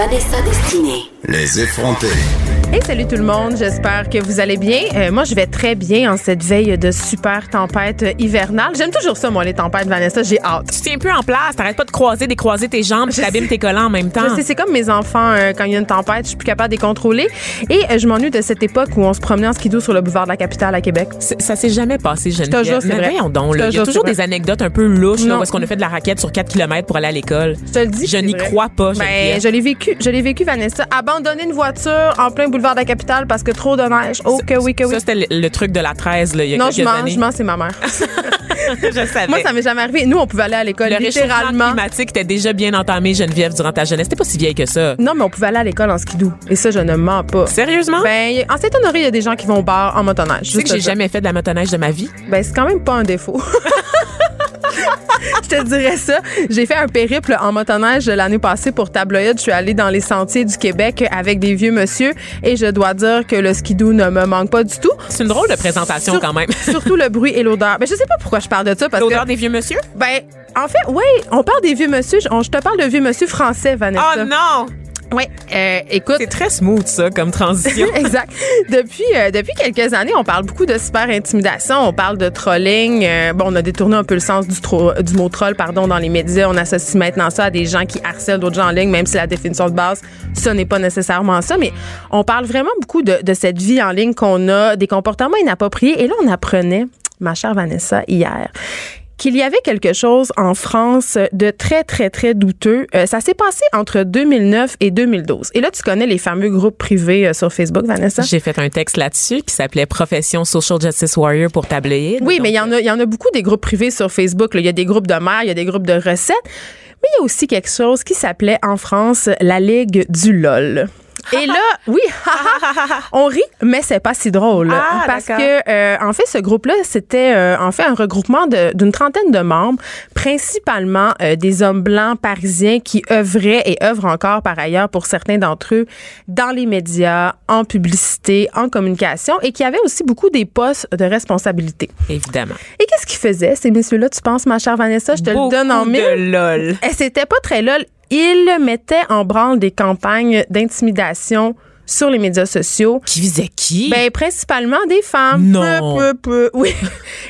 Vanessa Destinée. Les effrontés. Hey, salut tout le monde. J'espère que vous allez bien. Euh, moi, je vais très bien en cette veille de super tempête hivernale. J'aime toujours ça, moi, les tempêtes, Vanessa. J'ai hâte. Tu tiens un peu en place, t'arrêtes pas de croiser, décroiser tes jambes, tu Je t'abîmes sais. tes collants en même temps. Je c'est comme mes enfants euh, quand il y a une tempête, je suis plus capable de les contrôler. Et euh, je m'ennuie de cette époque où on se promenait en skidoo sur le boulevard de la capitale à Québec. Ça s'est jamais passé, Geneviève. te jure, c'est Mais vrai. voyons donc, Je là. Il y a toujours des vrai. anecdotes un peu louches, là, Non. où est-ce qu'on a fait de la raquette sur 4 km pour aller à l'école. Je te le dis. Je n'y crois pas, Ben, je l'ai vécu, je l'ai vécu, Vanessa. Abandonner une voiture en plein boulevard de la capitale parce que trop de neige. Oh, que oui, que oui. Ça, c'était le, le truc de la 13, là, il y a non, je quelques mens, années. je mens, c'est ma mère. je savais. Moi, ça m'est jamais arrivé. Nous, on pouvait aller à l'école le littéralement. climatique était déjà bien entamé, Geneviève, durant ta jeunesse. T'es pas si vieille que ça. Non, mais on pouvait aller à l'école en skidoo. Et ça, je ne mens pas. Sérieusement? Ben, en Saint-Honoré, il y a des gens qui vont au bar en motoneige. tu sais que j'ai jamais fait de la motoneige de ma vie. Ben, c'est quand même pas un défaut. Je te dirais ça. J'ai fait un périple en motoneige l'année passée pour Tabloïd. Je suis allée dans les sentiers du Québec avec des vieux monsieur et je dois dire que le skidoo ne me manque pas du tout. C'est une drôle de présentation Sur- quand même. Surtout le bruit et l'odeur. Ben, je sais pas pourquoi je parle de ça parce L'odeur des vieux monsieur? ben, en fait, oui, on parle des vieux monsieur. Je, on- je te parle de vieux monsieur français, Vanessa. Oh non! Oui, euh, écoute. C'est très smooth, ça, comme transition. exact. Depuis, euh, depuis quelques années, on parle beaucoup de cyber-intimidation, on parle de trolling. Euh, bon, on a détourné un peu le sens du, tro- du mot troll pardon, dans les médias. On associe maintenant ça à des gens qui harcèlent d'autres gens en ligne, même si la définition de base, ce n'est pas nécessairement ça. Mais on parle vraiment beaucoup de, de cette vie en ligne qu'on a, des comportements inappropriés. Et là, on apprenait, ma chère Vanessa, hier, qu'il y avait quelque chose en France de très, très, très douteux. Euh, ça s'est passé entre 2009 et 2012. Et là, tu connais les fameux groupes privés euh, sur Facebook, Vanessa? J'ai fait un texte là-dessus qui s'appelait Profession Social Justice Warrior pour tabloïd. Oui, Donc, mais il y en a, il y en a beaucoup des groupes privés sur Facebook. là. Il y a des groupes de mères, il y a des groupes de recettes. Mais il y a aussi quelque chose qui s'appelait en France la Ligue du LOL. Et là, oui, on rit, mais c'est pas si drôle. Ah, parce que, euh, en fait, ce groupe-là, c'était euh, en fait un regroupement d'une trentaine de membres, principalement euh, des hommes blancs parisiens qui œuvraient et œuvrent encore par ailleurs pour certains d'entre eux dans les médias, en publicité, en communication et qui avaient aussi beaucoup des postes de responsabilité. Évidemment. Et qu'est-ce qu'ils faisaient, ces messieurs-là, tu penses, ma chère Vanessa? Je te Beaucoup le donne en mille. de lol. Et c'était pas très lol. Ils mettaient en branle des campagnes d'intimidation sur les médias sociaux. Qui visait qui? Ben, principalement des femmes. Non. Peu, peu, peu. Oui.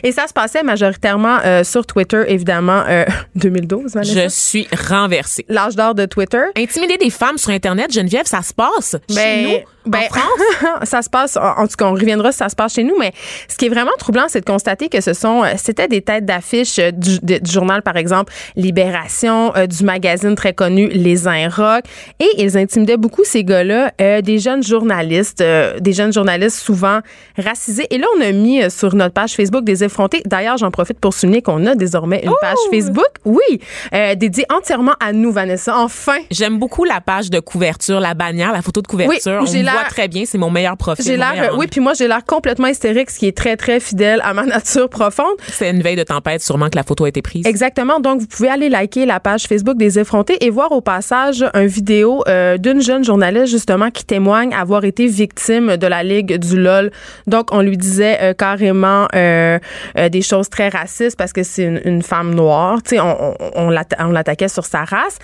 Et ça se passait majoritairement euh, sur Twitter, évidemment, euh, 2012, Vanessa. je suis renversée. L'âge d'or de Twitter. Intimider des femmes sur Internet, Geneviève, ça se passe chez nous, ben, en France? ça se passe, en tout cas, on reviendra si ça se passe chez nous, mais ce qui est vraiment troublant, c'est de constater que ce sont, euh, c'était des têtes d'affiche euh, du, journal, par exemple, Libération, euh, du magazine très connu Les Inrocks, et ils intimidaient beaucoup ces gars-là, des jeunes journalistes, euh, des jeunes journalistes souvent racisés. Et là, on a mis euh, sur notre page Facebook des effrontés. D'ailleurs, j'en profite pour souligner qu'on a désormais une page Facebook, oui, euh, dédiée entièrement à nous, Vanessa. Enfin, J'aime beaucoup la page de couverture, la bannière, la photo de couverture. Oui, On me voit très bien, c'est mon meilleur profil. J'ai l'air, oui, puis moi j'ai l'air complètement hystérique, ce qui est très très fidèle à ma nature profonde. C'est une veille de tempête, sûrement que la photo a été prise. Exactement. Donc vous pouvez aller liker la page Facebook des effrontés et voir au passage un vidéo euh, d'une jeune journaliste justement qui témoigne avoir été victime de la ligue du lol. Donc on lui disait euh, carrément euh, euh, des choses très racistes parce que c'est une, une femme noire. Tu sais, on, on, on l'atta- on l'attaquait sur sa race.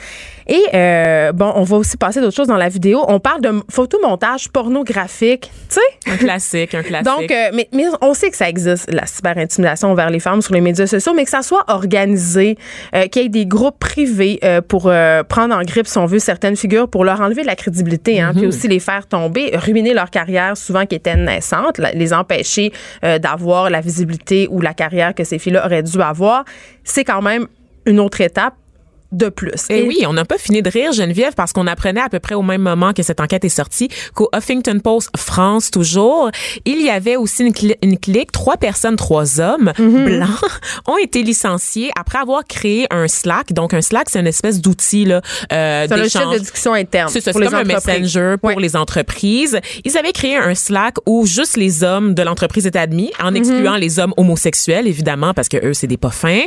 Et bon, on va aussi passer d'autres choses dans la vidéo. On parle de photomontage pornographique. Tu sais? Un classique, un classique. Donc, mais, mais on sait que ça existe, la cyberintimidation envers les femmes sur les médias sociaux, mais que ça soit organisé, qu'il y ait des groupes privés pour prendre en grippe, si on veut, certaines figures, pour leur enlever de la crédibilité, hein, puis aussi les faire tomber, ruiner leur carrière, souvent qui était naissante, les empêcher euh, d'avoir la visibilité ou la carrière que ces filles-là auraient dû avoir, c'est quand même une autre étape de plus. Et oui, on n'a pas fini de rire, Geneviève, parce qu'on apprenait à peu près au même moment que cette enquête est sortie qu'au Huffington Post France, toujours, il y avait aussi une, cli- une clique, trois personnes, trois hommes Mhm. blancs ont été licenciés après avoir créé un Slack. Donc, un Slack, c'est une espèce d'outil là, euh, C'est d'échange. de discussion interne C'est ça, comme un messenger pour Ouais. les entreprises. Ils avaient créé un Slack où juste les hommes de l'entreprise étaient admis, en Mhm. excluant les hommes homosexuels, évidemment, parce que eux, c'est des pas fins.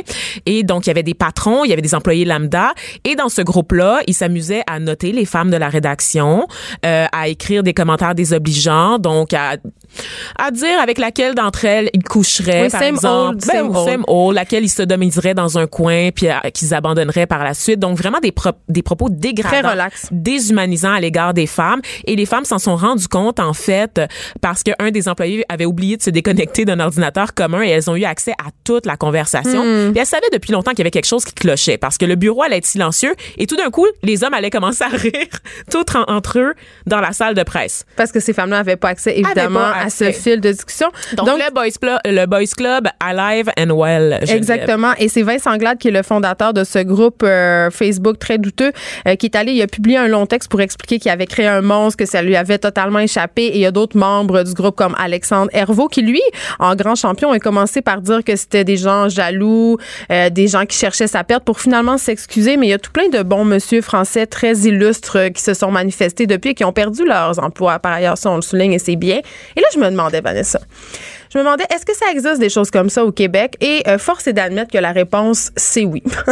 Et donc, il y avait des patrons, il y avait des employés lambda, lambda. Et dans ce groupe-là, il s'amusait à noter les femmes de la rédaction, euh, à écrire des commentaires désobligeants, donc à, à dire avec laquelle d'entre elles il coucherait, Oui, par same exemple. old, Ben, same old. same old, laquelle il sodomiserait dans un coin puis euh, qu'ils abandonneraient par la suite. Donc vraiment des, pro- des propos dégradants, Très relax. déshumanisants à l'égard des femmes. Et les femmes s'en sont rendues compte en fait parce qu'un des employés avait oublié de se déconnecter d'un ordinateur commun et elles ont eu accès à toute la conversation. Hmm. Puis elles savaient depuis longtemps qu'il y avait quelque chose qui clochait parce que le bureau allait être silencieux et tout d'un coup les hommes allaient commencer à rire tout en- entre eux dans la salle de presse. Parce que ces femmes-là n'avaient pas accès, évidemment, pas à ce fil de discussion. Donc, le boys club, le boys club alive and well. Geneviève. Exactement. Et c'est Vincent Glade qui est le fondateur de ce groupe euh, Facebook très douteux euh, qui est allé, il a publié un long texte pour expliquer qu'il avait créé un monstre, que ça lui avait totalement échappé. Et il y a d'autres membres du groupe comme Alexandre Hervaux qui, lui, en grand champion, a commencé par dire que c'était des gens jaloux, euh, des gens qui cherchaient sa perte pour finalement s'excuser. Mais il y a tout plein de bons monsieur français très illustres euh, qui se sont manifestés depuis et qui ont perdu leurs emplois. Par ailleurs, ça, on le souligne et c'est bien. Et là, je me demandais, Vanessa, je me demandais, est-ce que ça existe des choses comme ça au Québec? Et euh, force est d'admettre que la réponse, c'est oui.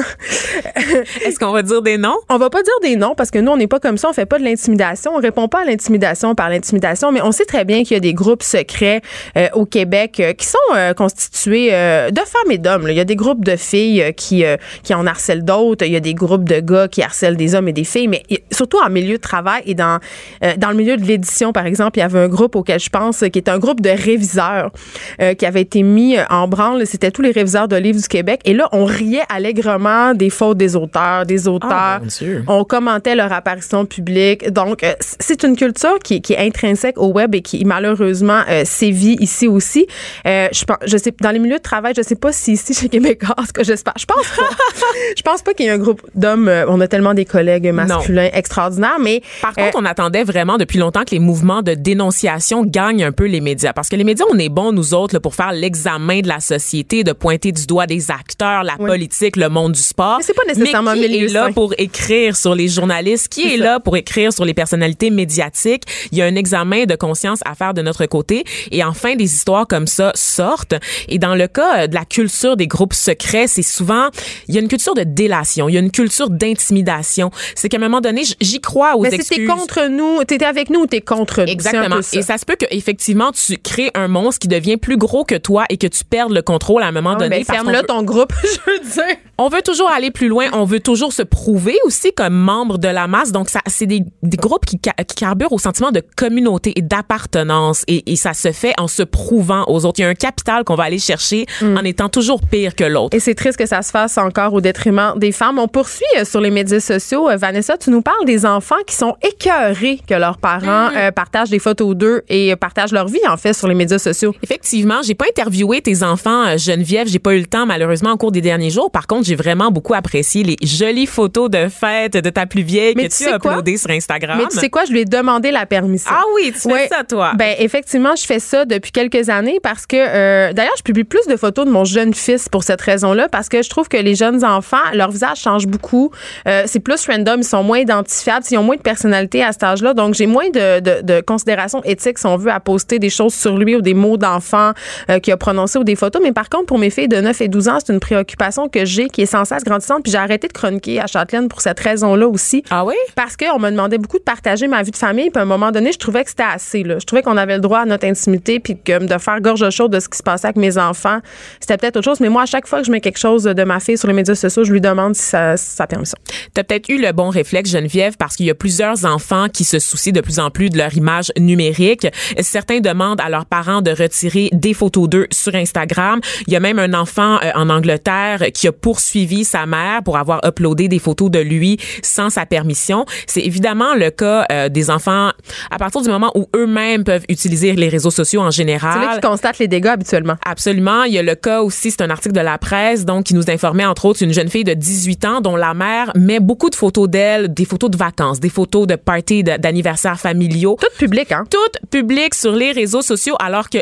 Est-ce qu'on va dire des noms? on va pas dire des noms parce que nous, on n'est pas comme ça. On fait pas de l'intimidation. On répond pas à l'intimidation par l'intimidation, mais on sait très bien qu'il y a des groupes secrets euh, au Québec euh, qui sont euh, constitués euh, de femmes et d'hommes. Il y a des groupes de filles euh, qui, euh, qui en harcèlent d'autres. Il y a des groupes de gars qui harcèlent des hommes et des filles, mais surtout en milieu de travail et dans, euh, dans le milieu de l'édition, par exemple, il y avait un groupe auquel je pense qui est un groupe de réviseurs euh, qui avait été mis euh, en branle. C'était tous les réviseurs de livres du Québec. Et là, on riait allègrement des fautes des auteurs, des auteurs. Ah, mon Dieu. on commentait leur apparition publique. Donc, euh, c'est une culture qui, qui est intrinsèque au web et qui malheureusement euh, sévit ici aussi. Je pense, je sais, dans les milieux de travail, je sais pas si ici chez Québécois, ce que j'espère. Je pense pas. je pense pas qu'il y ait un groupe d'hommes. on a tellement des collègues masculins extraordinaires, mais Par contre, on attendait vraiment depuis longtemps que les mouvements de dénonciation gagnent un peu les médias. Parce que les médias, on est bons, nous autres, là, pour faire l'examen de la société, de pointer du doigt des acteurs, la Oui. politique, le monde du sport. Mais c'est pas nécessairement Mais qui milieu est là sain. pour écrire sur les journalistes? Qui C'est est ça. là pour écrire sur les personnalités médiatiques? Il y a un examen de conscience à faire de notre côté. Et enfin, des histoires comme ça sortent. Et dans le cas euh, de la culture des groupes secrets, c'est souvent, il y a une culture de délation. Il y a une culture d'intimidation. C'est qu'à un moment donné, j'y crois aux mais si excuses. t'es contre nous, t'étais avec nous ou t'es contre nous. Exactement. ça. Et ça se peut que effectivement tu crées un monstre qui devient plus gros que toi et que tu perdes le contrôle à un moment Ah, donné. ben, ferme-le veut- ton groupe, je veux dire. on veut toujours aller plus loin, on veut toujours se prouver aussi comme membre de la masse. Donc ça, c'est des, des groupes qui, ca- qui carburent au sentiment de communauté et d'appartenance, et, et ça se fait en se prouvant aux autres. Il y a un capital qu'on va aller chercher Mm. en étant toujours pire que l'autre. Et c'est triste que ça se fasse encore au détriment des femmes. On poursuit euh, sur les médias sociaux. Euh, Vanessa, tu nous parles des enfants qui sont écœurés que leurs parents euh, partagent des photos d'eux et partagent leur vie, en fait, sur les médias sociaux. Effectivement, j'ai pas interviewé tes enfants euh, Geneviève, j'ai pas eu le temps malheureusement au cours des derniers jours. Par contre, j'ai vraiment beaucoup apprécié les jolies photos de fête de ta plus vieille Mais que tu tu, sais as uploadées sur Instagram. Mais tu sais quoi, je lui ai demandé la permission. Ah oui, tu Ouais. fais ça toi. Ben effectivement, je fais ça depuis quelques années parce que euh, d'ailleurs, je publie plus de photos de mon jeune fils pour cette raison-là parce que je trouve que les jeunes enfants, leur visage change beaucoup. Euh, c'est plus random, ils sont moins identifiables, ils ont moins de personnalité à cet âge-là. Donc j'ai moins de, de, de considération éthique si on veut à poster des choses sur lui ou des mots d'enfant euh, qu'il a prononcés ou des photos. Mais par contre, pour mes filles de 9 et 12 ans, c'est une préoccupation que j'ai qui est sans cesse grandissante. Puis j'ai arrêté de chroniquer à Châtelaine pour cette raison-là aussi Ah oui? parce qu'on me demandait beaucoup de partager ma vie de famille. Puis à un moment donné, je trouvais que c'était assez. Là. Je trouvais qu'on avait le droit à notre intimité, puis que de faire gorge chaude de ce qui se passait avec mes enfants, c'était peut-être autre chose. Mais moi, à chaque fois que je mets quelque chose de ma fille sur les médias sociaux, je lui demande si ça, si ça permet ça. Tu as peut-être eu le bon réflexe, Geneviève, parce qu'il y a plusieurs enfants qui se soucient de plus en plus de leur image numérique. Certains demandent à leurs parents de retirer des photos d'eux sur Instagram. Il y a même un enfant euh, en Angleterre qui a poursuivi sa mère pour avoir uploadé des photos de lui sans sa permission. C'est évidemment le cas euh, des enfants à partir du moment où eux-mêmes peuvent utiliser les réseaux sociaux en C'est là général. qu'ils constatent les dégâts habituellement. Absolument. Il y a le cas aussi, c'est un article de la presse, donc, qui nous informait, entre autres, une jeune fille de 18 ans dont la mère met beaucoup de photos d'elle, des photos de vacances, des photos de parties d'anniversaires familiaux. Tout public, hein? Tout public sur les réseaux sociaux, alors que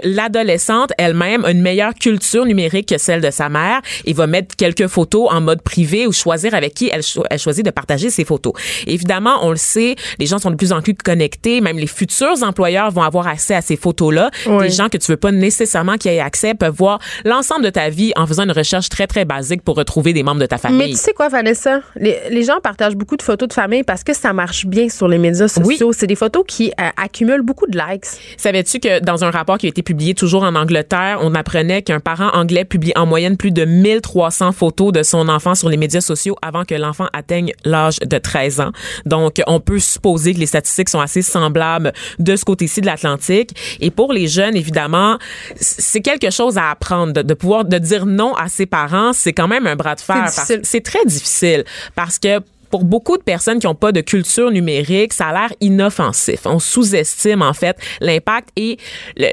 adolescente elle-même a une meilleure culture numérique que celle de sa mère et va mettre quelques photos en mode privé ou choisir avec qui elle, cho- elle choisit de partager ses photos. Évidemment, on le sait, les gens sont de plus en plus connectés, même les futurs employeurs vont avoir accès à ces photos-là. Oui. Des gens que tu veux pas nécessairement qui aient accès peuvent voir l'ensemble de ta vie en faisant une recherche très très basique pour retrouver des membres de ta famille. Mais tu sais quoi, Vanessa? Les, les gens partagent beaucoup de photos de famille parce que ça marche bien sur les médias sociaux. C'est des photos qui euh, accumulent beaucoup de likes. Savais-tu que dans un rapport qui a été publié toujours en Angleterre, on apprenait qu'un parent anglais publie en moyenne plus de 1300 photos de son enfant sur les médias sociaux avant que l'enfant atteigne l'âge de 13 ans. Donc, on peut supposer que les statistiques sont assez semblables de ce côté-ci de l'Atlantique. Et pour les jeunes, évidemment, c'est quelque chose à apprendre. De, de pouvoir de dire non à ses parents, c'est quand même un bras de fer. C'est très difficile parce que pour beaucoup de personnes qui n'ont pas de culture numérique, ça a l'air inoffensif. On sous-estime en fait l'impact et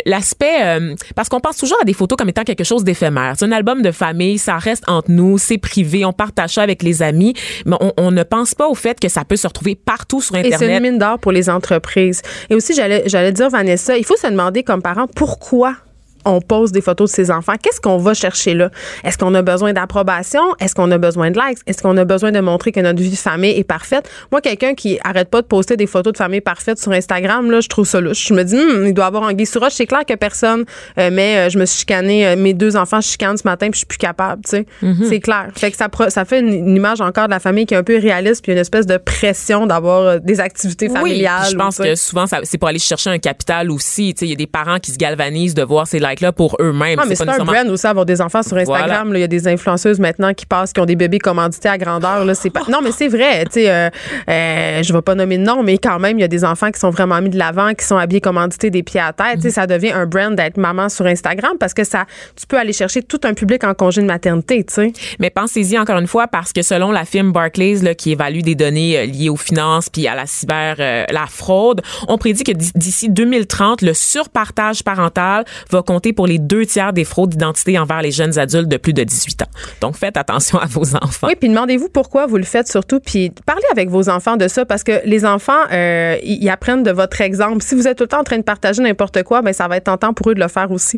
l'aspect euh, parce qu'on pense toujours à des photos comme étant quelque chose d'éphémère. C'est un album de famille, ça reste entre nous, c'est privé, on partage ça avec les amis, mais on, on ne pense pas au fait que ça peut se retrouver partout sur Et c'est une internet. mine d'or pour les entreprises. Et aussi, j'allais j'allais dire, Vanessa, il faut se demander comme parent pourquoi on pose des photos de ses enfants. Qu'est-ce qu'on va chercher là? Est-ce qu'on a besoin d'approbation? Est-ce qu'on a besoin de likes? Est-ce qu'on a besoin de montrer que notre vie de famille est parfaite? Moi, quelqu'un qui arrête pas de poster des photos de famille parfaites sur Instagram, là, je trouve ça louche. Je me dis, Hmm, il doit avoir un sur roche. C'est clair que personne, euh, mais euh, je me suis chicanée, euh, mes deux enfants chicanent ce matin puis je suis plus capable, tu sais. Mm-hmm. C'est clair. Fait que ça, ça fait une, une image encore de la famille qui est un peu réaliste puis une espèce de pression d'avoir des activités Oui, familiales. puis je pense que souvent, c'est pour aller chercher un capital aussi. Tu sais, Il y a des parents qui se galvanisent de voir ces likes-là pour eux-mêmes. Ah, mais c'est un nécessairement- brand aussi avoir des enfants sur Instagram. là. Il y a des influenceuses maintenant qui passent, qui ont des bébés commandités à grandeur. Là. C'est pas... Non, mais c'est vrai. Sais, euh, euh, je vais pas nommer de nom, mais quand même, il y a des enfants qui sont vraiment mis de l'avant, qui sont habillés commandités des pieds à tête. Sais, Ça devient un brand d'être maman sur Instagram parce que ça, tu peux aller chercher tout un public en congé de maternité. Tu sais. Mais pensez-y encore une fois parce que selon la firme Barclays là, qui évalue des données euh, liées aux finances puis à la cyber euh, la fraude, on prédit que d'ici 2030 le surpartage parental va compter pour les deux tiers des fraudes d'identité envers les jeunes adultes de plus de 18 ans. Donc faites attention à vos enfants. Oui, puis demandez-vous pourquoi vous le faites surtout, puis parlez avec vos enfants de ça parce que les enfants, euh, ils ils apprennent de votre exemple. Si vous êtes tout le temps en train de partager n'importe quoi, ben ça va être tentant pour eux de le faire aussi.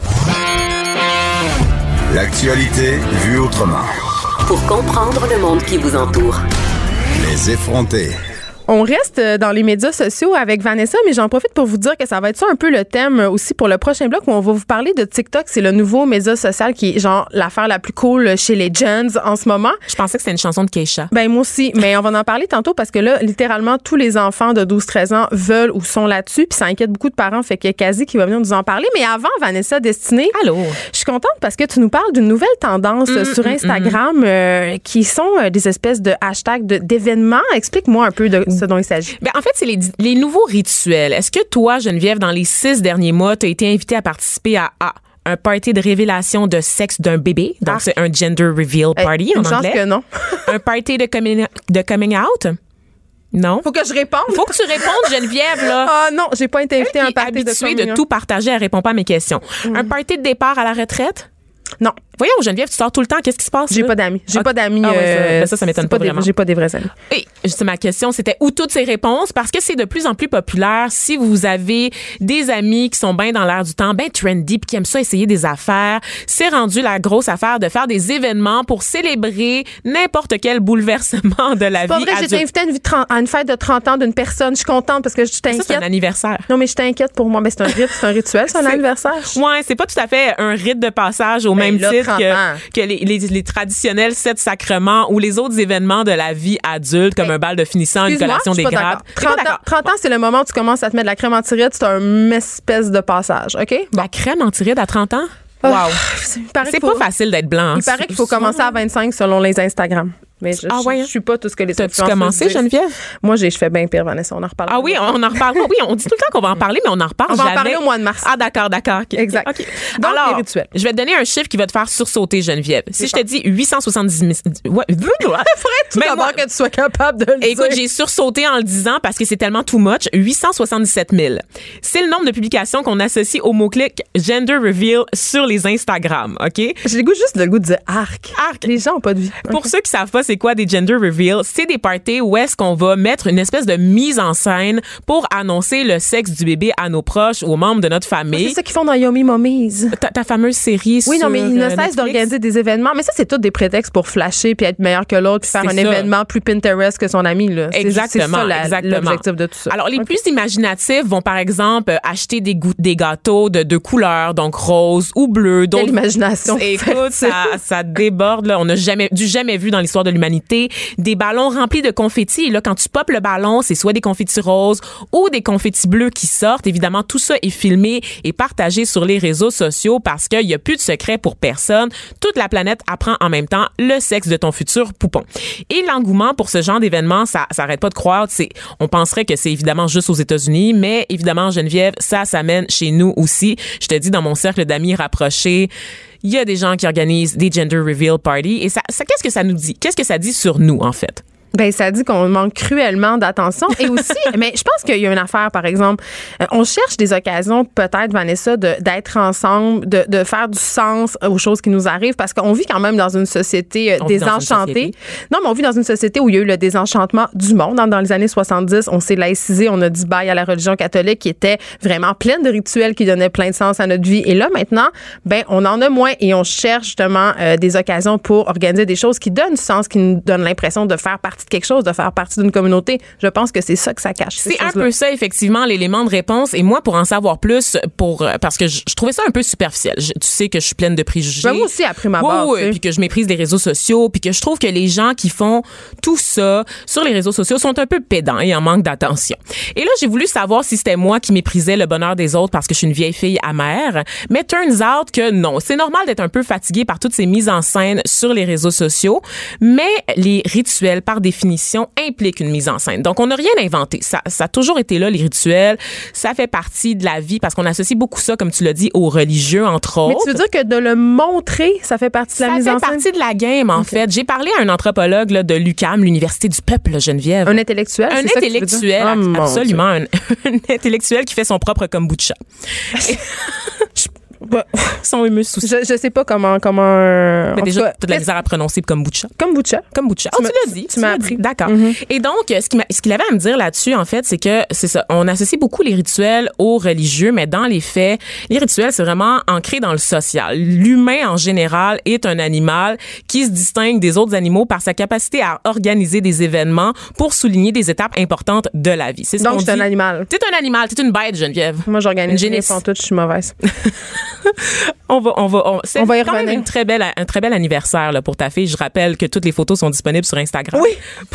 L'actualité vue autrement. Pour comprendre le monde qui vous entoure. Les effronter. On reste euh, dans les médias sociaux avec Vanessa, mais j'en profite pour vous dire que ça va être ça un peu le thème euh, aussi pour le prochain bloc où on va vous parler de TikTok. C'est le nouveau média social qui est genre l'affaire la plus cool chez les jeunes en ce moment. Je pensais que c'était une chanson de Keisha. Ben moi aussi, mais on va en parler tantôt parce que là, littéralement, tous les enfants de 12-13 ans veulent ou sont là-dessus, puis ça inquiète beaucoup de parents, fait qu'il y a quasi qui va venir nous en parler. Mais avant, Vanessa Destinée, Allô? je suis contente parce que tu nous parles d'une nouvelle tendance euh, sur Instagram euh, qui sont des espèces de hashtags d'événements. Explique-moi un peu de ce dont il s'agit? Ben, en fait, c'est les, les nouveaux rituels. Est-ce que toi, Geneviève, dans les six derniers mois, tu as été invitée à participer à A, un party de révélation de sexe d'un bébé? Donc, Ah. c'est un gender reveal Hey, party une en anglais. que non. un party de coming, de coming out? Non? Faut que je réponde. Faut que tu répondes, Geneviève, là. Ah non, j'ai pas été invitée à un party de habituée de, tout partager, elle répond pas à mes questions. Un party de départ à la retraite? Non, Voyons, Geneviève, tu sors tout le temps. Qu'est-ce qui se passe? j'ai pas d'amis. J'ai Ok. pas d'amis. Ah ouais, ça- euh, ben ça, ça m'étonne pas vraiment. J'ai pas des vrais amis. Et juste ma question, c'était où toutes ces réponses? Parce que c'est de plus en plus populaire. Si vous avez des amis qui sont bien dans l'air du temps, bien trendy, puis qui aiment ça essayer des affaires, c'est rendu la grosse affaire de faire des événements pour célébrer n'importe quel bouleversement de la C'est pas vie vrai, j'ai été adulte. invitée à une, vie de 30 à une fête de 30 ans d'une personne. Je suis contente parce que je Ça, c'est un t'inquiète. anniversaire. Non, mais je t'inquiète pour moi. Mais c'est un rite, c'est un rituel, c'est un anniversaire. Ouais, c'est pas tout à fait un rite de passage au Ben même là, titre 30 que, que les, les, les traditionnels sept sacrements ou les autres événements de la vie adulte, comme Hey, un bal de finissant, une collation des grades. d'accord. T'es pas 30 ans, d'accord? 30 ans, c'est le moment où tu commences à te mettre de la crème anti-ride. C'est un espèce de passage, OK? La crème anti-ride à 30 ans? Ah, Wow. C'est faut- pas facile d'être blanc. hein. Il paraît qu'il faut commencer à 25 selon les Instagram. Mais je, Ah je- ouais? je suis pas tout ce que les T'as-tu influenceuses commencé. Geneviève? Moi, j'ai je fais bien pire, Vanessa. On en reparle. Ah oui, on en reparle. Oui, on dit tout le temps qu'on va en parler, mais on en reparle On va en parler au mois de mars. Ah, d'accord, d'accord. OK. Exact. Donc, Alors, les rituels. je vais te donner un chiffre qui va te faire sursauter, Geneviève. Si je te dis 870 000... Ouais, faudrait tout d'abord que tu sois capable de le Écoute, j'ai sursauté en le disant parce que c'est tellement too much. 877 000. C'est le nombre de publications qu'on associe au mot-clic gender reveal sur les Instagram, OK? J'ai le goût juste le goût de dire arc. Arc. Les gens ont pas de vie. Pour ceux qui savent pas c'est c'est quoi des gender reveals? C'est des parties où est-ce qu'on va mettre une espèce de mise en scène pour annoncer le sexe du bébé à nos proches ou aux membres de notre famille. C'est ça qu'ils font dans Yomi Mommies. Ta, ta fameuse série Oui, sur non, mais ils ne euh, cessent Netflix. d'organiser des événements. Mais ça, c'est tout des prétextes pour flasher puis être meilleur que l'autre puis faire un ça. événement plus Pinterest que son ami. Là. Exactement, C'est ça l'objectif de tout ça. Alors, les plus imaginatifs vont, par exemple, euh, acheter des, des gâteaux de deux couleurs, donc rose ou bleu. Quelle imagination. Écoute, ça, ça déborde. Là. On n'a jamais, du jamais vu dans l'histoire de l'humanité des ballons remplis de confettis. Et là, quand tu popes le ballon, c'est soit des confettis roses ou des confettis bleus qui sortent. Évidemment, tout ça est filmé et partagé sur les réseaux sociaux parce qu'il n'y a plus de secret pour personne. Toute la planète apprend en même temps le sexe de ton futur poupon. Et l'engouement pour ce genre d'événement, ça, ça arrête pas de. C'est, on penserait que c'est évidemment juste aux États-Unis, mais évidemment, Geneviève, ça s'amène chez nous aussi. Je te dis, dans mon cercle d'amis rapprochés, il y a des gens qui organisent des gender reveal parties. Et ça, qu'est-ce que ça nous dit? Qu'est-ce que ça dit sur nous, en fait? Ben, ça dit qu'on manque cruellement d'attention. Et aussi, mais je pense qu'il y a une affaire, par exemple. Euh, on cherche des occasions, peut-être, Vanessa, d'être ensemble, de, de faire du sens aux choses qui nous arrivent, parce qu'on vit quand même dans une société euh, On une désenchantée. société. Non, mais on vit dans une société où il y a eu le désenchantement du monde. Dans, dans les années 70, on s'est laïcisé, on a dit bye à la religion catholique qui était vraiment pleine de rituels qui donnaient plein de sens à notre vie. Et là, maintenant, ben, on en a moins et on cherche justement euh, des occasions pour organiser des choses qui donnent du sens, qui nous donnent l'impression de faire partie de quelque chose, de faire partie d'une communauté. Je pense que c'est ça que ça cache. ces C'est un peu ça, effectivement, l'élément de réponse. Et moi, pour en savoir plus, pour euh, parce que je, je trouvais ça un peu superficiel. Je- tu sais que je suis pleine de préjugés. Ben, moi aussi, après ma Oui, barre, oui, sais. puis que je méprise les réseaux sociaux, puis que je trouve que les gens qui font tout ça sur les réseaux sociaux sont un peu pédants et en manque d'attention. Et là, j'ai voulu savoir si c'était moi qui méprisais le bonheur des autres parce que je suis une vieille fille amère. Mais turns out que non. C'est normal d'être un peu fatigué par toutes ces mises en scène sur les réseaux sociaux, mais les rituels, par définition, impliquent une mise en scène. Donc, on n'a rien inventé. Ça, ça a toujours été là, les rituels. Ça fait partie de la vie parce qu'on associe beaucoup ça, comme tu l'as dit, aux religieux, entre autres. Mais tu veux dire que de le montrer, ça fait partie de la Ça mise fait en scène? partie de la game, en fait. J'ai parlé à un anthropologue là, de l'UCAM, l'Université du Peuple, Geneviève. Un intellectuel? Un ça que tu veux dire? intellectuel, Oh, absolument. Un, un intellectuel qui fait son propre kombucha. Bah, humus Je, je sais pas comment. comment euh, en Mais déjà, t'as de la misère à prononcer kombucha. Kombucha. Kombucha. Oh, tu l'as dit. tu m'as appris. D'accord. Mm-hmm. Et donc, euh, ce qu'il avait à me dire là-dessus, en fait, c'est que, c'est ça, on associe beaucoup les rituels aux religieux, mais dans les faits, les rituels, c'est vraiment ancré dans le social. L'humain, en général, est un animal qui se distingue des autres animaux par sa capacité à organiser des événements pour souligner des étapes importantes de la vie. C'est ce Donc, suis un animal. T'es un animal, t'es une bête, Geneviève. Moi, j'organise les tout, je suis mauvaise. On va, on va, on, c'est On va y quand même revenir. une très belle, un très bel anniversaire là, pour ta fille. Je rappelle que toutes les photos sont disponibles sur Instagram. Oui,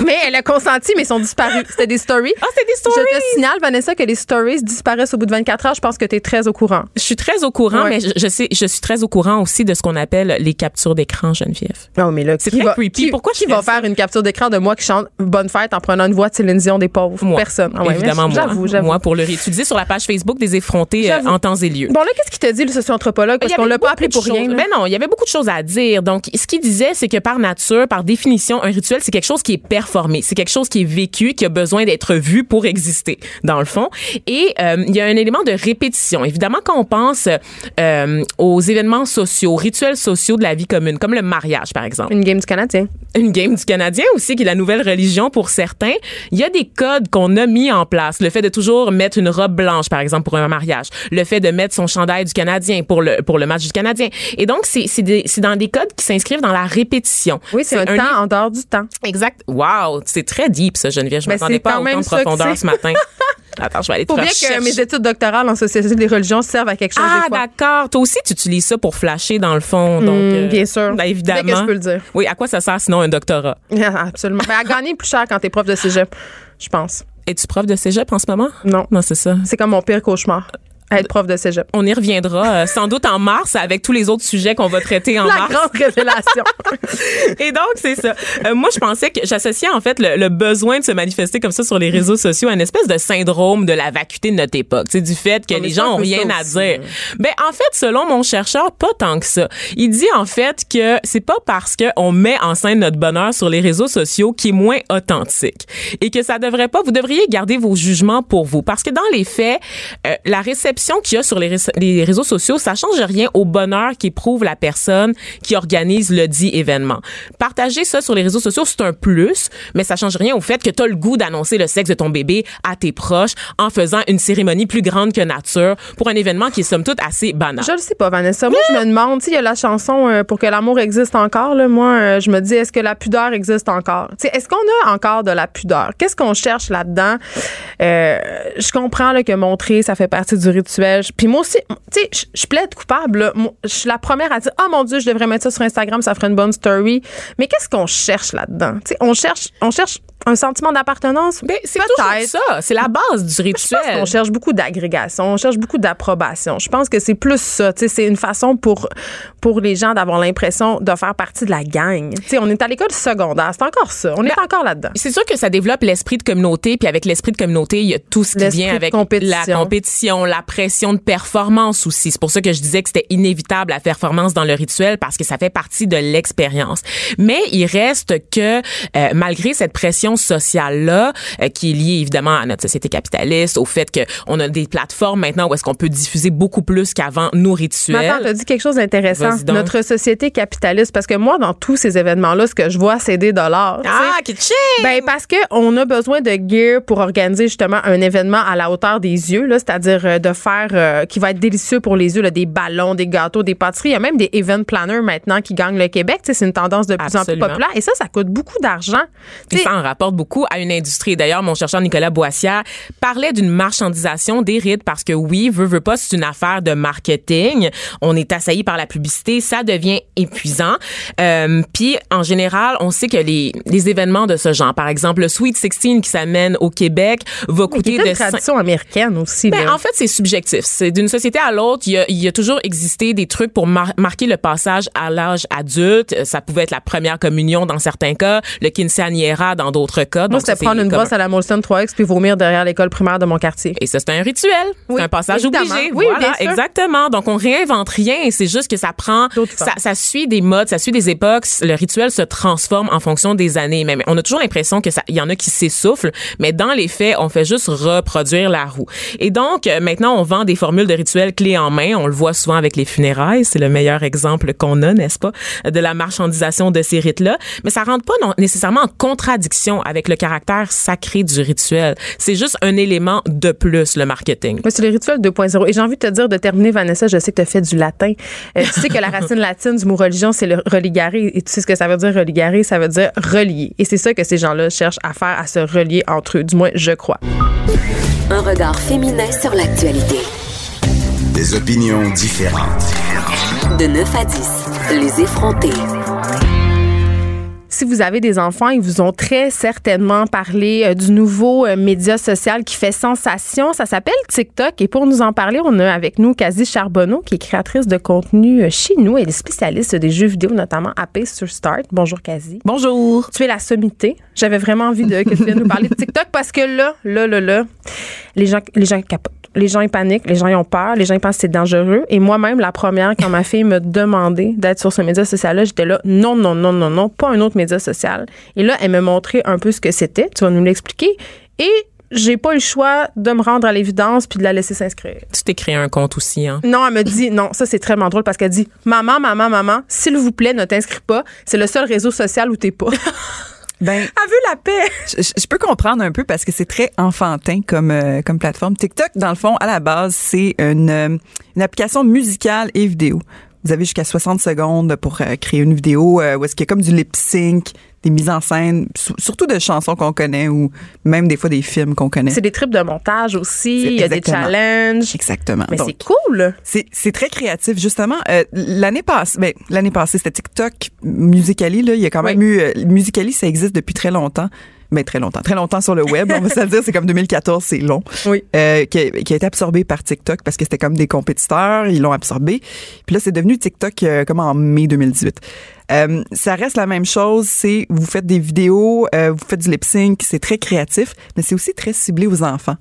mais elle a consenti, mais sont disparus. C'était des stories. Ah, c'est des stories. Je te signale, Vanessa, que les stories disparaissent au bout de 24 heures. Je pense que tu es très au courant. Je suis très au courant, Ouais. mais je, je sais, je suis très au courant aussi de ce qu'on appelle les captures d'écran, Geneviève. Non, mais là, C'est qui très va, creepy. Qui, Pourquoi qui va faire une capture d'écran de moi qui chante Bonne fête en prenant une voix de Céline Dion des pauvres? Moi. Personne. Ah ouais, Évidemment, moi. J'avoue, j'avoue. Moi, pour le réétudier sur la page Facebook des effrontés euh, en temps et lieu. Bon, là, qu'est-ce qu'il t'a dit, le socio-anthropologue? Parce Il y qu'on l'a pas appelé pour rien. là. Ben non, il y avait beaucoup de choses à dire. Donc, ce qu'il disait, c'est que par nature, par définition, un rituel, c'est quelque chose qui est performé. C'est quelque chose qui est vécu, qui a besoin d'être vu pour exister, dans le fond. Et euh, il y a un élément de répétition. Évidemment, quand on pense euh, aux événements sociaux, aux rituels sociaux de la vie commune, comme le mariage, par exemple Une game du Canadien. une game du Canadien aussi, qui est la nouvelle religion pour certains. Il y a des codes qu'on a mis en place. Le fait de toujours mettre une robe blanche, par exemple, pour un mariage. Le fait de mettre son chandail du Canadien pour le, pour le match du Canadien. Et donc, c'est, c'est, des- c'est dans des codes qui s'inscrivent dans la répétition. Oui, c'est un, temps en dehors du temps. Exact. Wow, c'est très deep, ça, Geneviève. Je Ben, m'attendais pas à autant de profondeur ce matin. Attends, je vais aller te Faut bien que mes études doctorales en sociologie des religions servent à quelque chose Ah, d'accord. Toi aussi, tu utilises ça pour flasher, dans le fond. Donc, Hmm, euh, bien sûr. ben, évidemment. Dès que je peux le dire. Oui, à quoi ça sert sinon un doctorat? Ah, Absolument. Mais à gagner plus cher quand t'es prof de cégep, je pense. Es-tu prof de cégep en ce moment? Non. Non, c'est ça. C'est comme mon pire cauchemar, être prof de cégep. On y reviendra euh, sans doute en mars avec tous les autres sujets qu'on va traiter en La mars. grande révélation. Et donc, c'est ça. Euh, moi, je pensais que j'associais en fait le, le besoin de se manifester comme ça sur les réseaux sociaux à une espèce de syndrome de la vacuité de notre époque. C'est du fait que mais les gens ont rien à dire. Ben, en fait, selon mon chercheur, pas tant que ça. Il dit en fait que c'est pas parce qu'on met en scène notre bonheur sur les réseaux sociaux qui est moins authentique et que ça devrait pas. Vous devriez garder vos jugements pour vous parce que dans les faits, euh, la réception perception qu'il y a sur les, les réseaux sociaux, ça change rien au bonheur qu'éprouve la personne qui organise le dit événement. Partager ça sur les réseaux sociaux, c'est un plus, mais ça change rien au fait que tu as le goût d'annoncer le sexe de ton bébé à tes proches en faisant une cérémonie plus grande que nature pour un événement qui est somme toute assez banal. Je le sais pas, Vanessa. Moi, je me demande, tu sais, il y a la chanson euh, Pour que l'amour existe encore. Là. Moi, euh, je me dis, est-ce que la pudeur existe encore? Tu sais, est-ce qu'on a encore de la pudeur? Qu'est-ce qu'on cherche là-dedans? Euh, je comprends là, que montrer, ça fait partie du rituel. Puis moi aussi, tu sais, je- plaide coupable. Je suis la première à dire, oh mon Dieu, je devrais mettre ça sur Instagram, ça ferait une bonne story. Mais qu'est-ce qu'on cherche là-dedans? Tu sais, on cherche, on cherche un sentiment d'appartenance? Ben, c'est toujours ça. C'est la base du Je pense rituel. qu'on cherche beaucoup d'agrégation, on cherche beaucoup d'approbation. Je pense que c'est plus ça. C'est une façon pour, pour les gens d'avoir l'impression de faire partie de la gang. Tu sais, on est à l'école secondaire, c'est encore ça. On est Ben, encore là-dedans. C'est sûr que ça développe l'esprit de communauté, puis avec l'esprit de communauté, il y a tout ce qui vient avec compétition. la compétition, la pression de performance aussi. C'est pour ça que je disais que c'était inévitable la performance dans le rituel parce que ça fait partie de l'expérience. Mais il reste que euh, malgré cette pression sociale là, qui est liée évidemment à notre société capitaliste, au fait que on a des plateformes maintenant où est-ce qu'on peut diffuser beaucoup plus qu'avant nos rituels. Attends, t'as dit quelque chose d'intéressant. Notre société capitaliste, parce que moi, dans tous ces événements-là, ce que je vois, c'est des dollars. ah, kitchen! Ben parce que on a besoin de gear pour organiser justement un événement à la hauteur des yeux, là, c'est-à-dire euh, de faire euh, qui va être délicieux pour les yeux, là, des ballons, des gâteaux, des pâtisseries. Il y a même des event planners maintenant qui gagnent le Québec. C'est une tendance de plus en plus populaire et ça, ça coûte beaucoup d'argent. Tu Et beaucoup à une industrie. D'ailleurs, mon chercheur Nicolas Boissière parlait d'une marchandisation des rides parce que oui, veut, veut pas, c'est une affaire de marketing. On est assailli par la publicité, ça devient épuisant. Euh, Puis, en général, on sait que les, les événements de ce genre, par exemple, le Sweet 16 qui s'amène au Québec, va mais coûter de une cin- tradition américaine aussi. ben, en fait, c'est subjectif. C'est d'une société à l'autre. Il y a, y a toujours existé des trucs pour mar- marquer le passage à l'âge adulte. Euh, Ça pouvait être la première communion dans certains cas, le quinceañera dans d'autres cas. Moi, Donc, c'était prendre une brosse à la Molson 3X puis vomir derrière l'école primaire de mon quartier. Et ça, c'est un rituel. Oui, c'est un passage évidemment. obligé. Oui, voilà, exactement. Donc, on réinvente rien. C'est juste que ça prend, D'autres ça, suit des modes, ça suit des époques. Le rituel se transforme en fonction des années. Même, on a toujours l'impression que ça, il y en a qui s'essoufflent, mais dans les faits, on fait juste reproduire la roue. Et donc, euh, maintenant, on vend des formules de rituels clés en main. On le voit souvent avec les funérailles. C'est le meilleur exemple qu'on a, n'est-ce pas, de la marchandisation de ces rites-là. Mais ça rentre pas non, nécessairement en contradiction avec le caractère sacré du rituel. C'est juste un élément de plus, le marketing. Moi, c'est le rituel 2.0. Et j'ai envie de te dire, de terminer, Vanessa, je sais que tu as fait du latin. Euh, tu sais que la racine latine du mot religion, c'est le religare. Et tu sais ce que ça veut dire, religare? Ça veut dire relier. Et c'est ça que ces gens-là cherchent à faire, à se relier entre eux. Du moins, je crois. Un regard féminin sur l'actualité. Des opinions différentes. De 9 à 10, les effrontés. Si vous avez des enfants, ils vous ont très certainement parlé euh, du nouveau euh, média social qui fait sensation. Ça s'appelle TikTok. Et pour nous en parler, on a avec nous Kazi Charbonneau, qui est créatrice de contenu euh, chez nous. Elle est spécialiste des jeux vidéo, notamment à Pace sur Start. Bonjour, Kazi. Bonjour. Tu es la sommité. J'avais vraiment envie de que tu viennes nous parler de TikTok parce que là, là, là, là, les gens, les gens capotent. Les gens, ils paniquent. Les gens, ils ont peur. Les gens, ils pensent que c'est dangereux. Et moi-même, la première, quand ma fille me demandait d'être sur ce média social-là, j'étais là, non, non, non, non, non, pas un autre média social. Et là, elle me montrait un peu ce que c'était. Tu vas nous l'expliquer. Et j'ai pas eu le choix de me rendre à l'évidence puis de la laisser s'inscrire. Tu t'es créé un compte aussi, hein? Non, elle me dit, non, ça c'est très drôle parce qu'elle dit, maman, maman, maman, s'il vous plaît, ne t'inscris pas. C'est le seul réseau social où t'es pas. Ben, Elle veut la paix. je, je peux comprendre un peu parce que c'est très enfantin comme euh, comme plateforme. TikTok, dans le fond, à la base, c'est une euh, une application musicale et vidéo. Vous avez jusqu'à 60 secondes pour euh, créer une vidéo euh, où est-ce qu'il y a comme du lip sync, des mises en scène, surtout de chansons qu'on connaît ou même des fois des films qu'on connaît. C'est des trips de montage aussi. Il y a des challenges. Exactement. Mais c'est cool. C'est, très créatif justement. Euh, l'année passée, ben, l'année passée c'était TikTok, Musically là, il y a quand même eu euh, Musically, ça existe depuis très longtemps. Mais très longtemps, très longtemps sur le web, on va se le dire, c'est comme 2014, c'est long. Oui. Euh, qui, a, qui a été absorbé par TikTok parce que c'était comme des compétiteurs, ils l'ont absorbé. Puis là, c'est devenu TikTok euh, comme en mai 2018. Euh, ça reste la même chose, c'est vous faites des vidéos, euh, vous faites du lip sync, c'est très créatif, mais c'est aussi très ciblé aux enfants.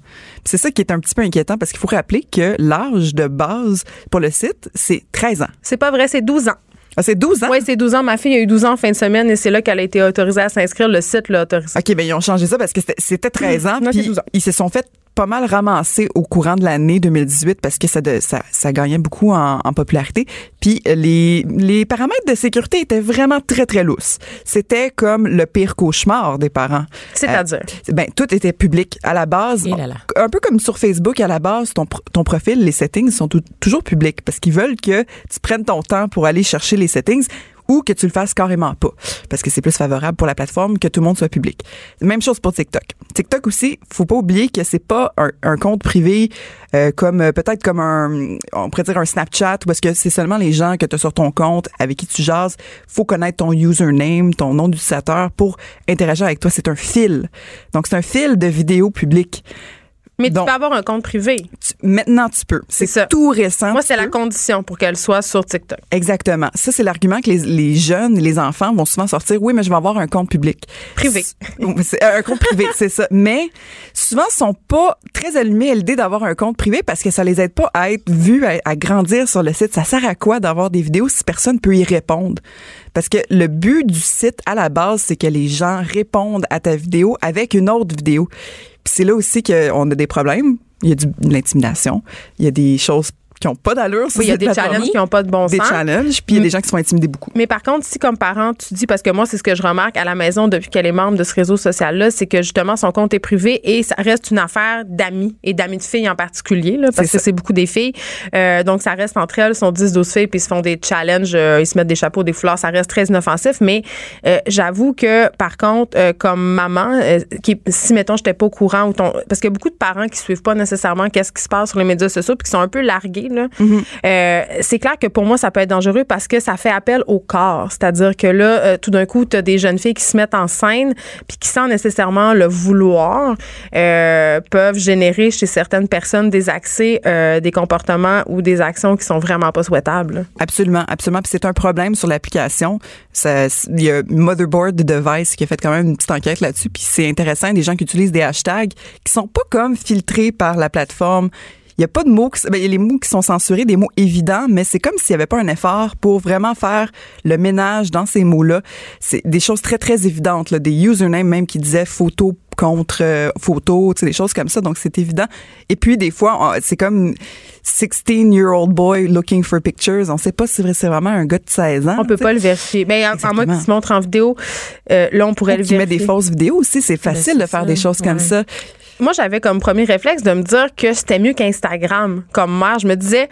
C'est ça qui est un petit peu inquiétant parce qu'il faut rappeler que l'âge de base pour le site, c'est 13 ans. C'est pas vrai, c'est 12 ans. Ah, c'est 12 ans? Oui, c'est 12 ans. Ma fille a eu 12 ans en fin de semaine et c'est là qu'elle a été autorisée à s'inscrire. Le site l'a autorisée. OK, ben ils ont changé ça parce que c'était- c'était 13 ans, Non, c'est puis 12 ans. ils se sont fait pas mal ramassé au courant de l'année 2018 parce que ça, de, ça, ça gagnait beaucoup en, en popularité. Puis les, les paramètres de sécurité étaient vraiment très, très lousses. C'était comme le pire cauchemar des parents. C'est-à-dire? Euh, ben, tout était public. À la base, Et là là. un peu comme sur Facebook, à la base, ton, ton profil, les settings sont tou- toujours publics parce qu'ils veulent que tu prennes ton temps pour aller chercher les settings ou que tu le fasses carrément pas parce que c'est plus favorable pour la plateforme que tout le monde soit public. Même chose pour TikTok. TikTok aussi, faut pas oublier que c'est pas un, un compte privé euh, comme euh, peut-être comme un on pourrait dire un Snapchat ou est-ce que c'est seulement les gens que tu as sur ton compte avec qui tu jases, faut connaître ton username, ton nom d'utilisateur pour interagir avec toi, c'est un fil. Donc c'est un fil de vidéos publiques. Mais Donc- tu peux avoir un compte privé. Tu- maintenant tu peux. C'est tout récent. Moi, c'est la condition pour qu'elle soit sur TikTok. Exactement. Ça, c'est l'argument que les, les jeunes et les enfants vont souvent sortir. Oui, mais je vais avoir un compte public. Privé. C'est un compte privé, c'est ça. Mais souvent, ils sont pas très allumés à l'idée d'avoir un compte privé parce que ça les aide pas à être vus, à, à grandir sur le site. Ça sert à quoi d'avoir des vidéos si personne peut y répondre? Parce que le but du site, à la base, c'est que les gens répondent à ta vidéo avec une autre vidéo. C'est là aussi qu'on a des problèmes. Il y a du, de l'intimidation. Il y a des choses qui ont pas d'allure. Oui, il y a des plateforme. challenges qui n'ont pas de bon Des sens. challenges, puis il y a des gens qui sont intimidés beaucoup. Mais par contre, si comme parent, tu dis, parce que moi, c'est ce que je remarque à la maison depuis qu'elle est membre de ce réseau social-là, c'est que justement, son compte est privé et ça reste une affaire d'amis et d'amis de filles en particulier, là, parce que c'est beaucoup des filles. Euh, donc, ça reste entre elles, sont 10, 12 filles, puis ils se font des challenges, euh, ils se mettent des chapeaux, des fleurs, ça reste très inoffensif. Mais euh, j'avoue que, par contre, euh, comme maman, euh, qui, si, mettons, j'étais pas au courant, ou ton, parce qu'il y a beaucoup de parents qui suivent pas nécessairement qu'est-ce qui se passe sur les médias sociaux, puis qui sont un peu largués, Euh, c'est clair que pour moi, ça peut être dangereux parce que ça fait appel au corps. C'est-à-dire que là, euh, tout d'un coup, tu as des jeunes filles qui se mettent en scène puis qui, sans nécessairement le vouloir, euh, peuvent générer chez certaines personnes des accès, des comportements ou des actions qui sont vraiment pas souhaitables. Absolument, absolument. Puis c'est un problème sur l'application. Il y a Motherboard Device qui a fait quand même une petite enquête là-dessus. Puis c'est intéressant, des gens qui utilisent des hashtags qui sont pas comme filtrés par la plateforme. Il y a pas de mots, qui, ben, il y a les mots qui sont censurés, des mots évidents, mais c'est comme s'il y avait pas un effort pour vraiment faire le ménage dans ces mots-là. C'est des choses très, très évidentes, là, des usernames même qui disaient photo contre euh, photo, tu sais, des choses comme ça. Donc, c'est évident. Et puis, des fois, c'est comme 16-year-old boy looking for pictures. On sait pas si c'est vraiment un gars de 16 ans. On peut tu pas le vérifier. Mais en, en moi qui Exactement. se montre en vidéo, euh, là, on pourrait Ou le qui met vérifier. des fausses vidéos aussi. C'est facile c'est de faire ça, des choses comme ça. Moi, j'avais comme premier réflexe de me dire que c'était mieux qu'Instagram comme mère. Je me disais,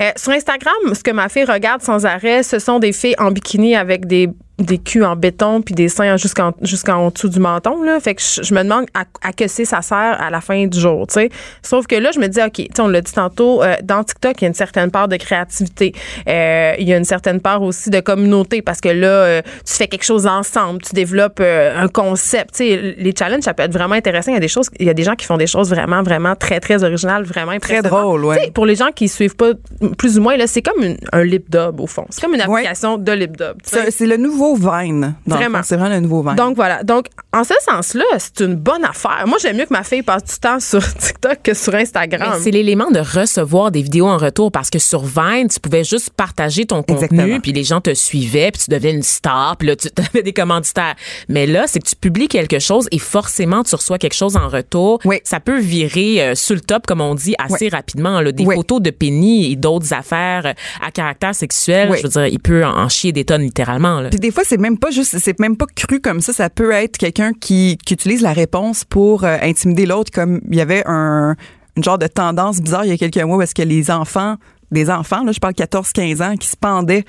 euh, sur Instagram, ce que ma fille regarde sans arrêt, ce sont des filles en bikini avec des des culs en béton puis des seins jusqu'en jusqu'en dessous du menton là. Fait que je, je me demande à, à que c'est ça sert à la fin du jour tu sais. Sauf que là je me dis ok on l'a dit tantôt euh, dans TikTok il y a une certaine part de créativité. Euh, il y a une certaine part aussi de communauté parce que là euh, tu fais quelque chose ensemble tu développes un concept tu sais. Les challenges ça peut être vraiment intéressant. Il y a des choses il y a des gens qui font des choses vraiment vraiment très très originales vraiment Très drôle, ouais. Pour les gens qui suivent pas plus ou moins là c'est comme une- un lip dub au fond. C'est comme une Ouais. application de lip dub c'est le nouveau Vine. Vraiment. C'est vraiment le nouveau Vine. Donc voilà. Donc en ce sens-là, c'est une bonne affaire. Moi, j'aime mieux que ma fille passe du temps sur TikTok que sur Instagram. Mais C'est l'élément de recevoir des vidéos en retour parce que sur Vine, tu pouvais juste partager ton contenu, Exactement. puis les gens te suivaient, puis tu devenais une star, puis là, tu avais des commanditaires. Mais là, c'est que tu publies quelque chose et forcément, tu reçois quelque chose en retour. Oui. Ça peut virer euh, sur le top, comme on dit, assez rapidement. Là. Des Oui. photos de Penny et d'autres affaires euh, à caractère sexuel, Oui. je veux dire, il peut en, en chier des tonnes littéralement. Là. Puis des fois, c'est même pas juste, c'est même pas cru comme ça. Ça peut être quelqu'un qui, utilise la réponse pour euh, intimider l'autre, comme il y avait un une genre de tendance bizarre il y a quelques mois parce que les enfants des enfants, là, je parle 14-15 ans, qui se pendaient,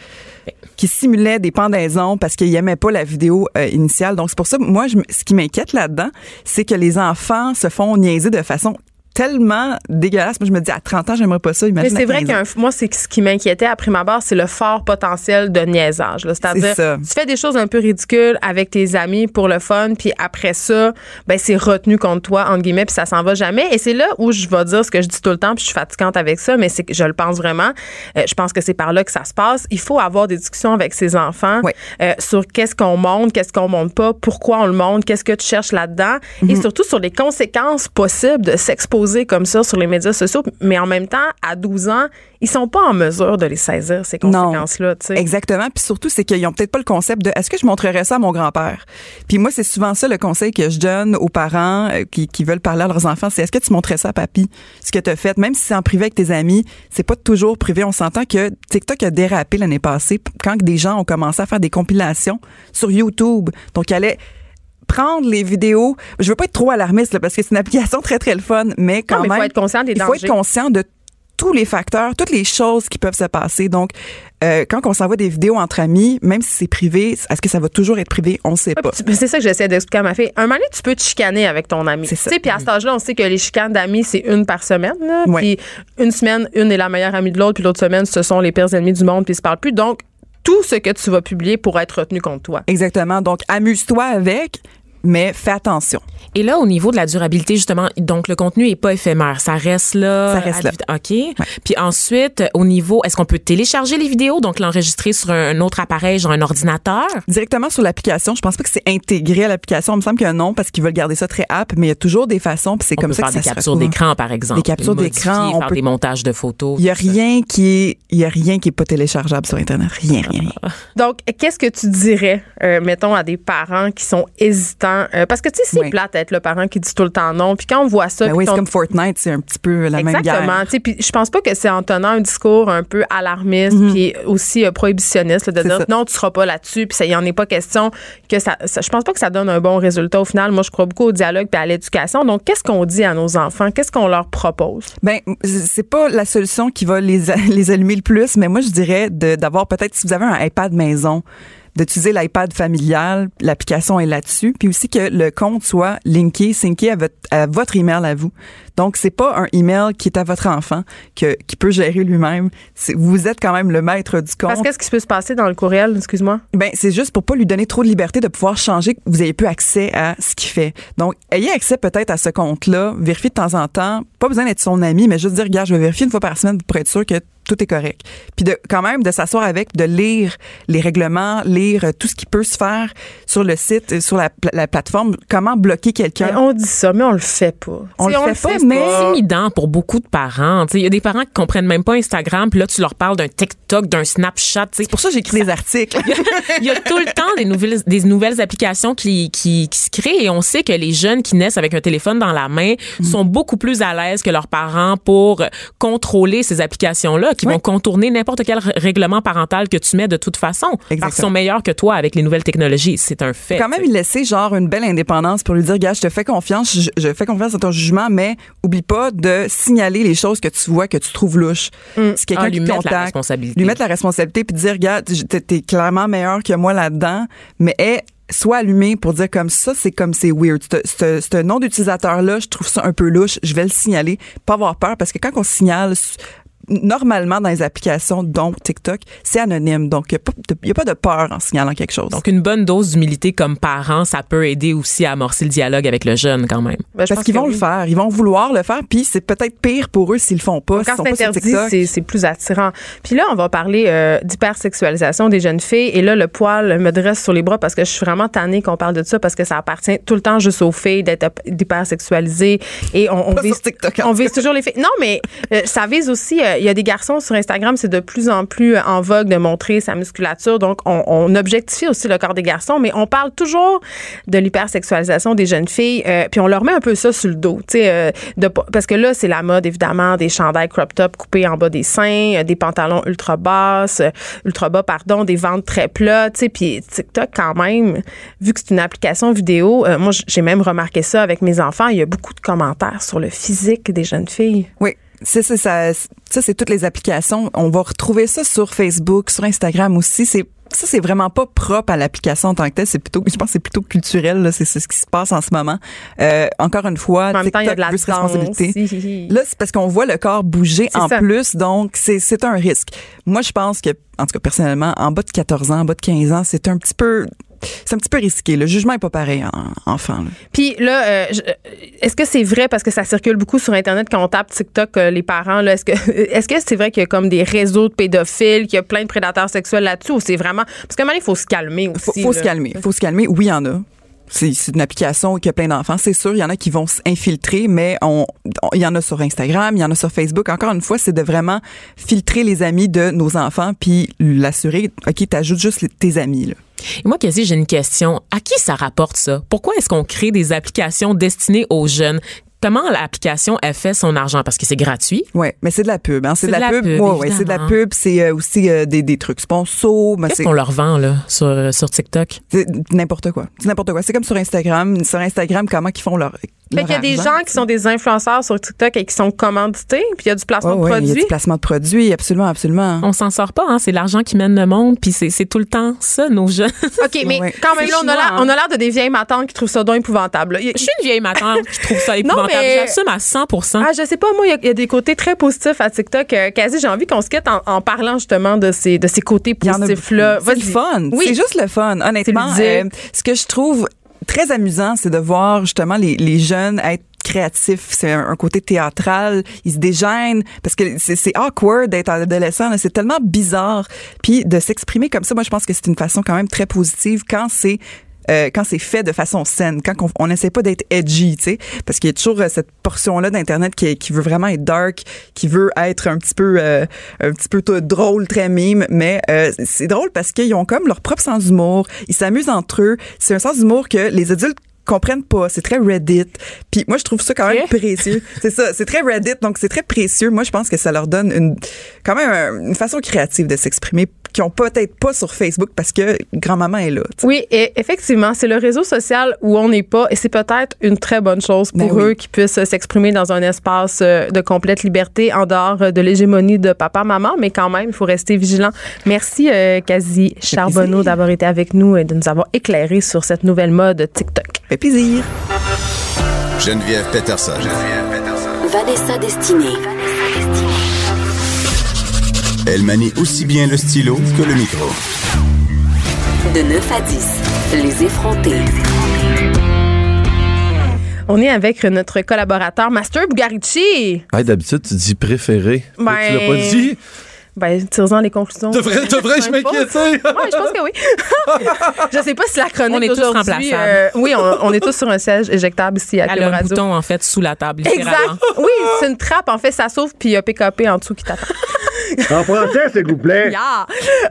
qui simulaient des pendaisons parce qu'ils n'aimaient pas la vidéo euh, initiale. Donc, c'est pour ça, moi, ce qui m'inquiète là-dedans, c'est que les enfants se font niaiser de façon tellement dégueulasse. Moi, je me dis, à 30 ans, j'aimerais pas ça. Mais Imagine c'est à vrai 15 qu'un ans. moi c'est ce qui m'inquiétait à prime abord, c'est le fort potentiel de niaisage. C'est-à-dire C'est tu fais des choses un peu ridicules avec tes amis pour le fun, puis après ça, ben c'est retenu contre toi entre guillemets, puis ça s'en va jamais. Et c'est là où je vais dire ce que je dis tout le temps, puis je suis fatigante avec ça, mais c'est que je le pense vraiment. Euh, je pense que c'est par là que ça se passe. Il faut avoir des discussions avec ses enfants Oui. euh, sur qu'est-ce qu'on montre, qu'est-ce qu'on montre pas, pourquoi on le montre, qu'est-ce que tu cherches là-dedans, et Mhm. surtout sur les conséquences possibles de s'exposer comme ça sur les médias sociaux, mais en même temps, à 12 ans, ils sont pas en mesure de les saisir, ces conséquences-là. Exactement. Puis surtout, c'est qu'ils ont peut-être pas le concept de est-ce que je montrerais ça à mon grand-père? Puis moi, c'est souvent ça le conseil que je donne aux parents euh, qui, qui veulent parler à leurs enfants, c'est est-ce que tu montrais ça à papy, ce que tu as fait, même si c'est en privé avec tes amis, c'est pas toujours privé. On s'entend que TikTok a dérapé l'année passée quand des gens ont commencé à faire des compilations sur YouTube. Donc, il allait prendre les vidéos. Je veux pas être trop alarmiste parce que c'est une application très très le fun, mais quand même, il faut être conscient des il faut être conscient de tous les facteurs, toutes les choses qui peuvent se passer. Donc, euh, quand on s'envoie des vidéos entre amis, même si c'est privé, est-ce que ça va toujours être privé? On ne sait pas. C'est ça que j'essaie d'expliquer à ma fille. Un moment donné, tu peux te chicaner avec ton ami. C'est ça. Puis à cet âge-là, on sait que les chicanes d'amis, c'est une par semaine. Puis une semaine, une est la meilleure amie de l'autre, puis l'autre semaine, ce sont les pires ennemis du monde, puis ils se parlent plus. Donc, tout ce que tu vas publier pourra être retenu contre toi. Exactement. Donc, amuse-toi avec, mais fais attention. Et là, au niveau de la durabilité, justement, donc le contenu est pas éphémère. Ça reste là. Ça reste là. OK. Puis ensuite, au niveau, est-ce qu'on peut télécharger les vidéos, donc l'enregistrer sur un autre appareil, genre un ordinateur? Directement sur l'application. Je pense pas que c'est intégré à l'application. Il me semble qu'il y a un nom parce qu'ils veulent garder ça très app, mais il y a toujours des façons. Puis c'est comme ça faire que des ça captures d'écran, par exemple. Des captures d'écran. On faire peut... des montages de photos. Il y a rien qui est, il y a rien qui est pas téléchargeable sur Internet. Rien, rien. Donc, qu'est-ce que tu dirais, euh, mettons, à des parents qui sont hésitants? Euh, parce que, tu sais, c'est plate d'être le parent qui dit tout le temps non. Puis quand on voit ça. Ben oui, c'est comme Fortnite, c'est un petit peu la même guerre. Exactement. Puis je pense pas que c'est en tenant un discours un peu alarmiste mm-hmm. puis aussi euh, prohibitionniste de dire non, tu seras pas là-dessus. Puis il n'y en est pas question que ça, Je pense pas que ça donne un bon résultat au final. Moi, je crois beaucoup au dialogue et à l'éducation. Donc, qu'est-ce qu'on dit à nos enfants? Qu'est-ce qu'on leur propose? Ben, c'est pas la solution qui va les, les allumer le plus, mais moi, je dirais d'avoir peut-être, si vous avez un iPad maison, d'utiliser l'iPad familial, l'application est là-dessus, puis aussi que le compte soit linké, synké à votre, à votre email à vous. Donc, c'est pas un email qui est à votre enfant, que, qui peut gérer lui-même. Vous êtes quand même le maître du compte. Parce qu'est-ce qui peut se passer dans le courriel, excuse-moi? Ben, c'est juste pour pas lui donner trop de liberté de pouvoir changer, que vous ayez plus accès à ce qu'il fait. Donc, ayez accès peut-être à ce compte-là, vérifiez de temps en temps. Pas besoin d'être son ami, mais juste dire, regarde, je vais vérifier une fois par semaine pour être sûr que tout est correct. Puis de quand même de s'asseoir avec, de lire les règlements, lire tout ce qui peut se faire sur le site, sur la, la plateforme, comment bloquer quelqu'un? On dit ça, mais on le fait pas. On le fait, pas, mais c'est intimidant pour beaucoup de parents. Il y a des parents qui comprennent même pas Instagram, puis là tu leur parles d'un TikTok, d'un Snapchat. C'est pour ça que j'écris des articles. Il y, a tout le temps des nouvelles, des nouvelles applications qui, qui, qui, se créent et on sait que les jeunes qui naissent avec un téléphone dans la main mm. sont beaucoup plus à l'aise que leurs parents pour contrôler ces qui vont contourner n'importe quel règlement parental que tu mets de toute façon. Exactement. Parce qu'ils sont meilleurs que toi avec les nouvelles technologies. C'est un fait. Quand même, il laisser genre une belle indépendance pour lui dire, gars, je te fais confiance, je, fais confiance à ton jugement, mais oublie pas de signaler les choses que tu vois, que tu trouves louches. Mm. Si quelqu'un ah, qui contacte, la responsabilité. lui mettre la responsabilité puis dire, gars, t'es clairement meilleur que moi là-dedans, mais est soit allumé pour dire comme ça, c'est comme c'est weird. Ce nom d'utilisateur-là, je trouve ça un peu louche, je vais le signaler. Pas avoir peur, parce que quand on signale normalement dans les applications, dont TikTok, c'est anonyme. Donc, il n'y a, pas de peur en signalant quelque chose. Donc, une bonne dose d'humilité comme parent, ça peut aider aussi à amorcer le dialogue avec le jeune quand même. Ben, Parce qu'ils vont le faire. Ils vont vouloir le faire. Puis, c'est peut-être pire pour eux s'ils le font pas. Quand c'est interdit, c'est plus attirant. Puis là, on va parler euh, d'hypersexualisation des jeunes filles. Et là, le poil me dresse sur les bras parce que je suis vraiment tannée qu'on parle de ça parce que ça appartient tout le temps juste aux filles d'être d'hypersexualisées. Et on, on vise, TikTok, on vise toujours les filles. Non, mais euh, ça vise aussi... Euh, y a des garçons sur Instagram, c'est de plus en plus en vogue de montrer sa musculature. Donc, on, objectifie aussi le corps des garçons, mais on parle toujours de l'hypersexualisation des jeunes filles. Euh, puis on leur met un peu ça sur le dos, euh, parce que là, c'est la mode évidemment des chandails crop top coupés en bas des seins, euh, des pantalons ultra basses, ultra bas pardon, des ventres très plats. Puis TikTok quand même, vu que c'est une application vidéo, moi j'ai même remarqué ça avec mes enfants. Il y a beaucoup de commentaires sur le physique des jeunes filles. Oui, c'est ça, ça, ça c'est toutes les applications. On va retrouver ça sur Facebook, sur Instagram aussi. C'est ça, c'est vraiment pas propre à l'application en tant que telle. C'est plutôt, je pense, c'est plutôt culturel. C'est ce qui se passe en ce moment. Euh, encore une fois, en TikTok, de la responsabilité. Là, c'est parce qu'on voit le corps bouger en plus, donc c'est un risque. Moi, je pense que, en tout cas, personnellement, en bas de 14 ans, en bas de 15 ans, c'est un petit peu c'est un petit peu risqué. Le jugement est pas pareil en enfant. Puis là, euh, euh, est-ce que c'est vrai parce que ça circule beaucoup sur internet quand on tape TikTok euh, les parents là, est-ce que est-ce que c'est vrai qu'il y a comme des réseaux de pédophiles, qu'il y a plein de prédateurs sexuels là-dessus ou c'est vraiment parce qu'à un moment il faut se calmer aussi. Faut, faut se calmer. Faut se calmer. Oui, il y en a c'est une application qui a plein d'enfants. C'est sûr, il y en a qui vont s'infiltrer, mais on, il y en a sur Instagram, il y en a sur Facebook. Encore une fois, c'est de vraiment filtrer les amis de nos enfants puis l'assurer, OK, t'ajoutes juste tes amis. Et moi, Cassie, j'ai une question. À qui ça rapporte ça? Pourquoi est-ce qu'on crée des applications destinées aux jeunes? Comment l'application elle fait son argent? Parce que c'est gratuit. Ouais, mais c'est de la pub, hein. C'est de, la pub. pub, Ouais, ouais, c'est de la pub. C'est euh, aussi euh, des, des trucs sponsors. mais Qu'est-ce qu'on leur vend là sur, euh, sur TikTok? N'importe quoi. C'est n'importe quoi. C'est comme sur Instagram. Sur Instagram, comment ils font leur. Fait leur qu'il y a des argent, gens qui sont des influenceurs sur TikTok et qui sont commandités, puis il y a du placement de ouais, il y a produits. du placement de produits, absolument, absolument. On s'en sort pas, hein? C'est l'argent qui mène le monde, puis c'est c'est tout le temps ça, nos jeunes. OK, mais Ouais. quand même, là, on a l'air hein. on a l'air de des vieilles matantes qui trouvent ça donc épouvantable. Je suis une vieille matin, je trouve ça épouvantable. mais- J'assume à 100 Ah, je sais pas, moi, il y a- il y, a des côtés très positifs à TikTok. Euh, quasi, j'ai envie qu'on se quitte en, en parlant justement de ces, de ces côtés positifs-là. C'est le fun. Oui. C'est juste le fun. Honnêtement, euh, ce que je trouve très amusant, c'est de voir justement les, les jeunes être créatifs. C'est un, côté théâtral. Ils se dégênent parce que c'est awkward d'être adolescent. C'est tellement bizarre. Puis de s'exprimer comme ça, moi, je pense que c'est une façon quand même très positive quand c'est euh, quand c'est fait de façon saine, quand on n'essaie pas d'être edgy, tu sais, parce qu'il y a toujours euh, cette portion-là d'internet qui, qui veut vraiment être dark, qui veut être un petit peu, euh, un petit peu tout drôle, très mime, mais euh, c'est drôle parce qu'ils ont comme leur propre sens d'humour, ils s'amusent entre eux. C'est un sens d'humour que les adultes comprennent pas. C'est très Reddit. Puis moi, je trouve ça quand même précieux. C'est ça. C'est très Reddit, donc c'est très précieux. Moi, je pense que ça leur donne une, quand même un- une façon créative de s'exprimer qu'ils ont peut-être pas sur Facebook parce que grand-maman est là. Oui, et effectivement, c'est le réseau social où on n'est pas, et c'est peut-être une très bonne chose pour Ben oui. eux qui puissent euh, s'exprimer dans un espace euh, de complète liberté en dehors euh, de l'hégémonie de papa-maman, mais quand même, il faut rester vigilant. Merci, euh, Quasi Charbonneau, d'avoir été avec nous et de nous avoir éclairé sur cette nouvelle mode TikTok. Fait plaisir. Geneviève Peterson. Geneviève Peterson. Vanessa Destinée. Elle manie aussi bien le stylo que le micro. De 9 à 10, les effrontés. On est avec notre collaborateur Master Bugarici. Hey, D'habitude, tu dis préféré. Ben- Tu l'as pas dit? Ben, tire-en les conclusions. Devrais, devrais-je importe. m'inquiéter? Oui, je pense que oui. je sais pas si la chronique On est tous remplaçables. euh, oui, on, on est tous sur un siège éjectable ici à Elle a un Radio. bouton, en fait, sous la table. Exact. Oui, c'est une trappe. En fait, ça s'ouvre puis il y a PKP en dessous qui t'attend. En français, s'il vous plaît. Yeah.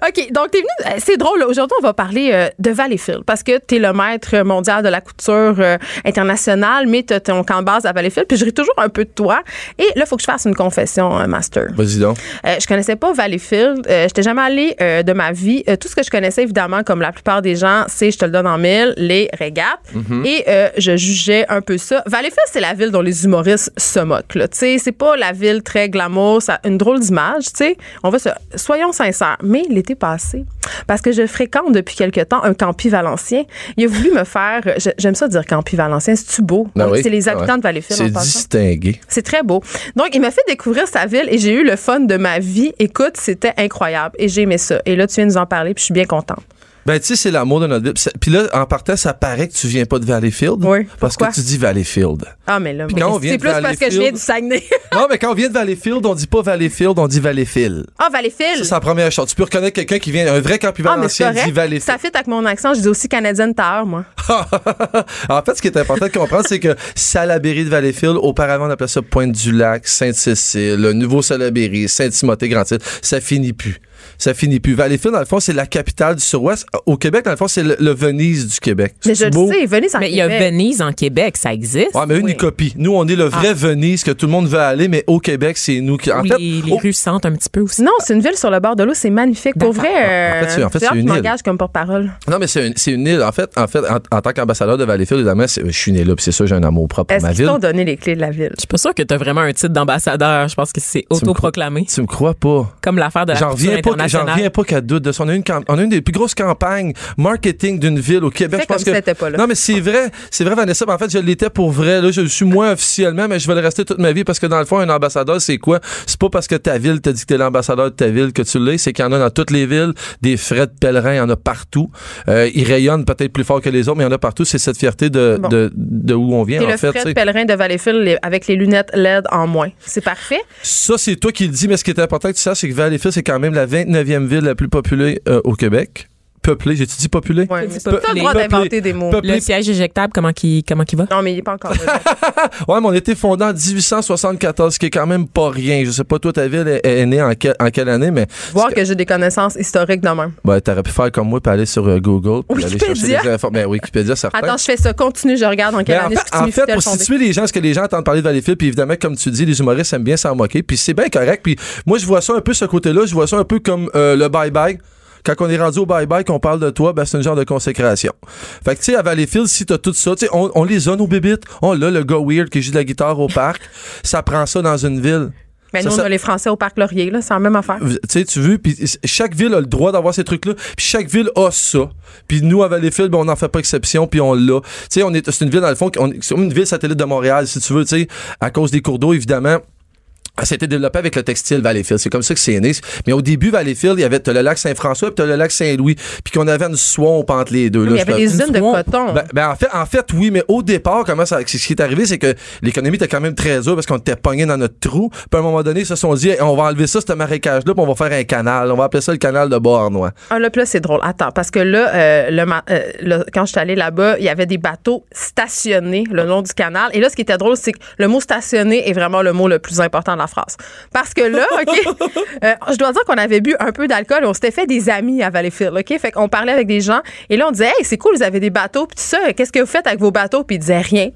OK, donc t'es venu. euh, C'est drôle. Aujourd'hui, on va parler euh, de Valleyfield parce que t'es le maître mondial de la couture euh, internationale, mais t'as ton camp de base à Valleyfield. Puis je ris toujours un peu de toi. Et là, il faut que je fasse une confession, euh, Master. Vas-y donc. Euh, je connaissais pas Valleyfield. Euh, J'étais jamais allée euh, de ma vie. Euh, tout ce que je connaissais, évidemment, comme la plupart des gens, c'est, je te le donne en mille, les régates. Et euh, je jugeais un peu ça. Valleyfield, c'est la ville dont les humoristes se moquent. Tu sais, c'est pas la ville très glamour, ça a une drôle d'image. Tu sais, on va se, soyons sincères. Mais l'été passé, parce que je fréquente depuis quelque temps un campi valencien, il a voulu me faire. J'aime ça dire campi valencien. C'est-tu beau? Ben oui. C'est les habitants ouais. de Valleyfield. C'est distingué. C'est très beau. Donc, il m'a fait découvrir sa ville et j'ai eu le fun de ma vie. Écoute, c'était incroyable et j'ai aimé ça. Et là, tu viens nous en parler puis je suis bien contente. Ben, tu sais, c'est l'amour de notre vie. Puis là, en partant, ça paraît que tu viens pas de Valleyfield. Oui, Parce que tu dis Valleyfield. Ah, mais là, c'est plus parce que je viens du Saguenay. non, mais quand on vient de Valleyfield, on dit pas Valleyfield, on dit Valleyfield. Ah, Valleyfield. C'est la première chose. Tu peux reconnaître quelqu'un qui vient, un vrai campi Ah, valencien dit correct. Valleyfield. Ça fit avec mon accent. Je dis aussi canadienne Tower, moi. en fait, ce qui est important de comprendre, c'est que Salaberry de Valleyfield, auparavant, on appelait ça Pointe-du-Lac, Sainte-Cécile, le nouveau Salaberry, Saint-Timothée, Grand-Île. Ça finit plus. Ça finit plus. Valleyfield, dans le fond, c'est la capitale du Sud-Ouest. Au Québec, dans le fond, c'est le, le Venise du Québec. Mais je C'est le beau? sais, venez, ça Mais il y a Venise en Québec, ça existe. Ouais, mais une Oui. copie. Nous, on est le vrai Venise que tout le monde veut aller, mais au Québec, c'est nous qui. En Où fait, les, rues sentent un petit peu aussi. Non, c'est une ville sur le bord de l'eau. C'est magnifique. Pour vrai, euh, En fait, c'est- en fait, une île. m'engage comme porte-parole. Non, mais c'est une, c'est une île. En fait, en, fait en, en tant qu'ambassadeur de Valleyfield, évidemment, je suis né là, puis c'est ça, j'ai un amour propre pour Est-ce ma ville. t'ont donné les clés de la ville? Je suis pas sûre que tu as vraiment un titre d'ambassadeur. Je pense que c'est autoproclamé. Tu me crois pas? Comme l'affaire de la J'en culture reviens pas, j'en reviens pas qu'à doute de ça. On a, une, on a une des plus grosses campagnes marketing d'une ville au Québec. Je pense que si pas là. non, mais c'est vrai, c'est vrai, Vanessa. En fait, je l'étais pour vrai. Là, je le suis moins officiellement, mais je vais le rester toute ma vie parce que dans le fond, un ambassadeur, c'est quoi? C'est pas parce que ta ville t'a dit que t'es l'ambassadeur de ta ville que tu l'es. C'est qu'il y en a dans toutes les villes des frais de pèlerins, il y en a partout. Euh, ils rayonnent peut-être plus fort que les autres, mais il y en a partout. C'est cette fierté de, Bon. de, de où on vient. En le fait, frais de pèlerin de Valleyfield avec les lunettes LED en moins. C'est parfait? Ça, c'est toi qui le dis, mais ce qui est important que tu saches, c'est que Valleyfield, c'est quand même la 29e ville la plus populée euh, au Québec. Peuplé, j'ai-tu dit populé? Ouais, mais pas le droit peuplé. d'inventer des mots. Peuplé. Le siège éjectable, comment qui comment qui va? Non, mais il est pas encore là. Ouais, mais on était fondé en 1874, ce qui est quand même pas rien. Je sais pas, toi, ta ville est, est née en, quelle- en quelle année, mais Voir que j'ai des connaissances historiques de même. ben, t'aurais pu faire comme moi puis aller sur euh, Google puis aller chercher Wikipédia. des infos. Ben, Wikipédia, certain. Attends, je fais ça. Continue, je regarde en quelle Ben, en année fait, en fait, pour situer les gens, ce que les gens entendent parler de Valleyfield, puis évidemment, comme tu dis, les humoristes aiment bien s'en moquer, puis c'est bien correct. Puis moi, je vois ça un peu ce côté-là, je vois ça un peu comme euh, le bye-bye. Quand on est rendu au bye-bye, qu'on parle de toi, ben, c'est un genre de consécration. Fait que, tu sais, à Valleyfield, si t'as tout ça, tu sais, on, on les a, nos bébites. On l'a, le gars weird qui joue de la guitare au parc. ça prend ça dans une ville. Mais nous, on a les Français au Parc Laurier, là. C'est la même affaire. Tu sais, tu veux, puis chaque ville a le droit d'avoir ces trucs-là, puis chaque ville a ça. Puis nous, à Valleyfield, ben, on n'en fait pas exception, puis on l'a. Tu sais, on est, c'est une ville, dans le fond, on- c'est comme une ville satellite de Montréal, si tu veux, tu sais, à cause des cours d'eau, évidemment. Ah, Ça a été développé avec le textile Valleyfield. C'est comme ça que c'est né. Mais au début, Valleyfield, il y avait le lac Saint-François puis t'as le lac Saint-Louis. Puis qu'on avait une swamp entre les deux. Il y avait des usines de coton. ben, ben, en fait, en fait, oui, mais au départ, comment ça, ce qui est arrivé, c'est que l'économie était quand même très dure parce qu'on était pogné dans notre trou. Puis à un moment donné, ils se sont dit, Hey, on va enlever ça, ce marécage-là, puis on va faire un canal. On va appeler ça le canal de Beauharnois. Ah, là, puis là, c'est drôle. Attends, parce que là, euh, le, euh, là, quand je suis allée là-bas, il y avait des bateaux stationnés le long du canal. Et là, ce qui était drôle, c'est que le mot stationné est vraiment le mot le plus important la phrase. Parce que là, OK, euh, je dois dire qu'on avait bu un peu d'alcool et on s'était fait des amis à Valleyfield, OK? Fait qu'on parlait avec des gens et là, on disait, hey, c'est cool, vous avez des bateaux, puis tout ça, qu'est-ce que vous faites avec vos bateaux? Puis ils disaient rien.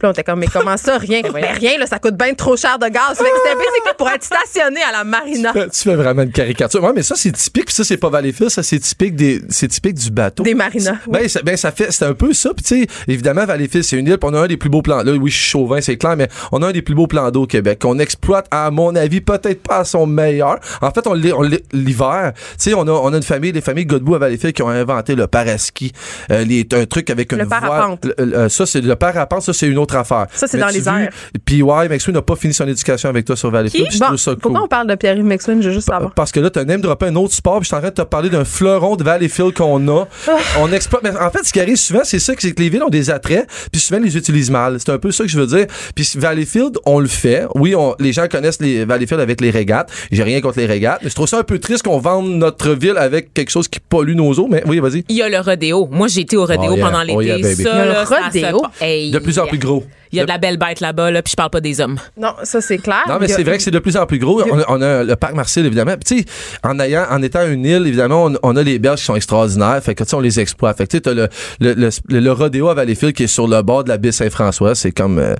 Puis on était comme, mais comment ça, rien? ben, rien, là, ça coûte bien trop cher de gaz. Fait que c'était basically pour être stationné à la marina. Tu fais vraiment une caricature. Ouais, mais ça, c'est typique. Puis ça, c'est pas Valleyfield, ça, c'est typique des, c'est typique du bateau. Des marinas. Ben, ça, ben, ça fait, c'est un peu ça. Puis, tu sais, évidemment, Valleyfield, c'est une île. puis on a un des plus beaux plans. Là, oui, je suis chauvin, c'est clair, mais on a un des plus beaux plans d'eau au Québec qu'on exploite, à mon avis, peut-être pas à son meilleur. En fait, on l'est- l'hiver. Tu sais, on a, on a une famille, les familles Godbout à Valleyfield qui ont inventé le paraski. Euh, les, un truc avec une Le voile. parapente. Le- le- ça, c'est le parapente, ça, c'est une autre affaire. Ça, c'est dans tu les airs. Puis, ouais, Maxwell n'a pas fini son éducation avec toi sur Valleyfield. Bon, ça cool. pourquoi on parle de Pierre-Yves McSween? Je veux juste savoir? Parce que là, t'as même droppé un autre sport, puis je suis en train de te parler d'un fleuron de Valleyfield qu'on a. Ah. On exploite. Mais en fait, ce qui arrive souvent, c'est ça, c'est que les villes ont des attraits, puis souvent, ils les utilisent mal. C'est un peu ça que je veux dire. Puis Valleyfield, on le fait. Oui, on, les gens connaissent les Valleyfield avec les régates. J'ai rien contre les régates, mais je trouve ça un peu triste qu'on vende notre ville avec quelque chose qui pollue nos eaux. Mais oui, vas-y. Il y a le rodéo. Moi, j'ai été au rodéo Oh yeah. pendant l'été. Oh yeah, baby. Ça, Il y a le ça rodéo? pa- Hey, De plus en plus gros. Il y a de la belle bête là-bas, là, puis je parle pas des hommes. Non, ça, c'est clair. Non, mais c'est vrai que c'est de plus en plus gros. On a, on a le parc Marcel, évidemment. Puis, tu sais, en, ayant, en étant une île, évidemment, on, on a les berges qui sont extraordinaires. Fait que, tu sais, on les exploite. Fait que, tu sais, t'as le, le, le, le rodéo à Valleyfield qui est sur le bord de la baie Saint-François. C'est comme, euh,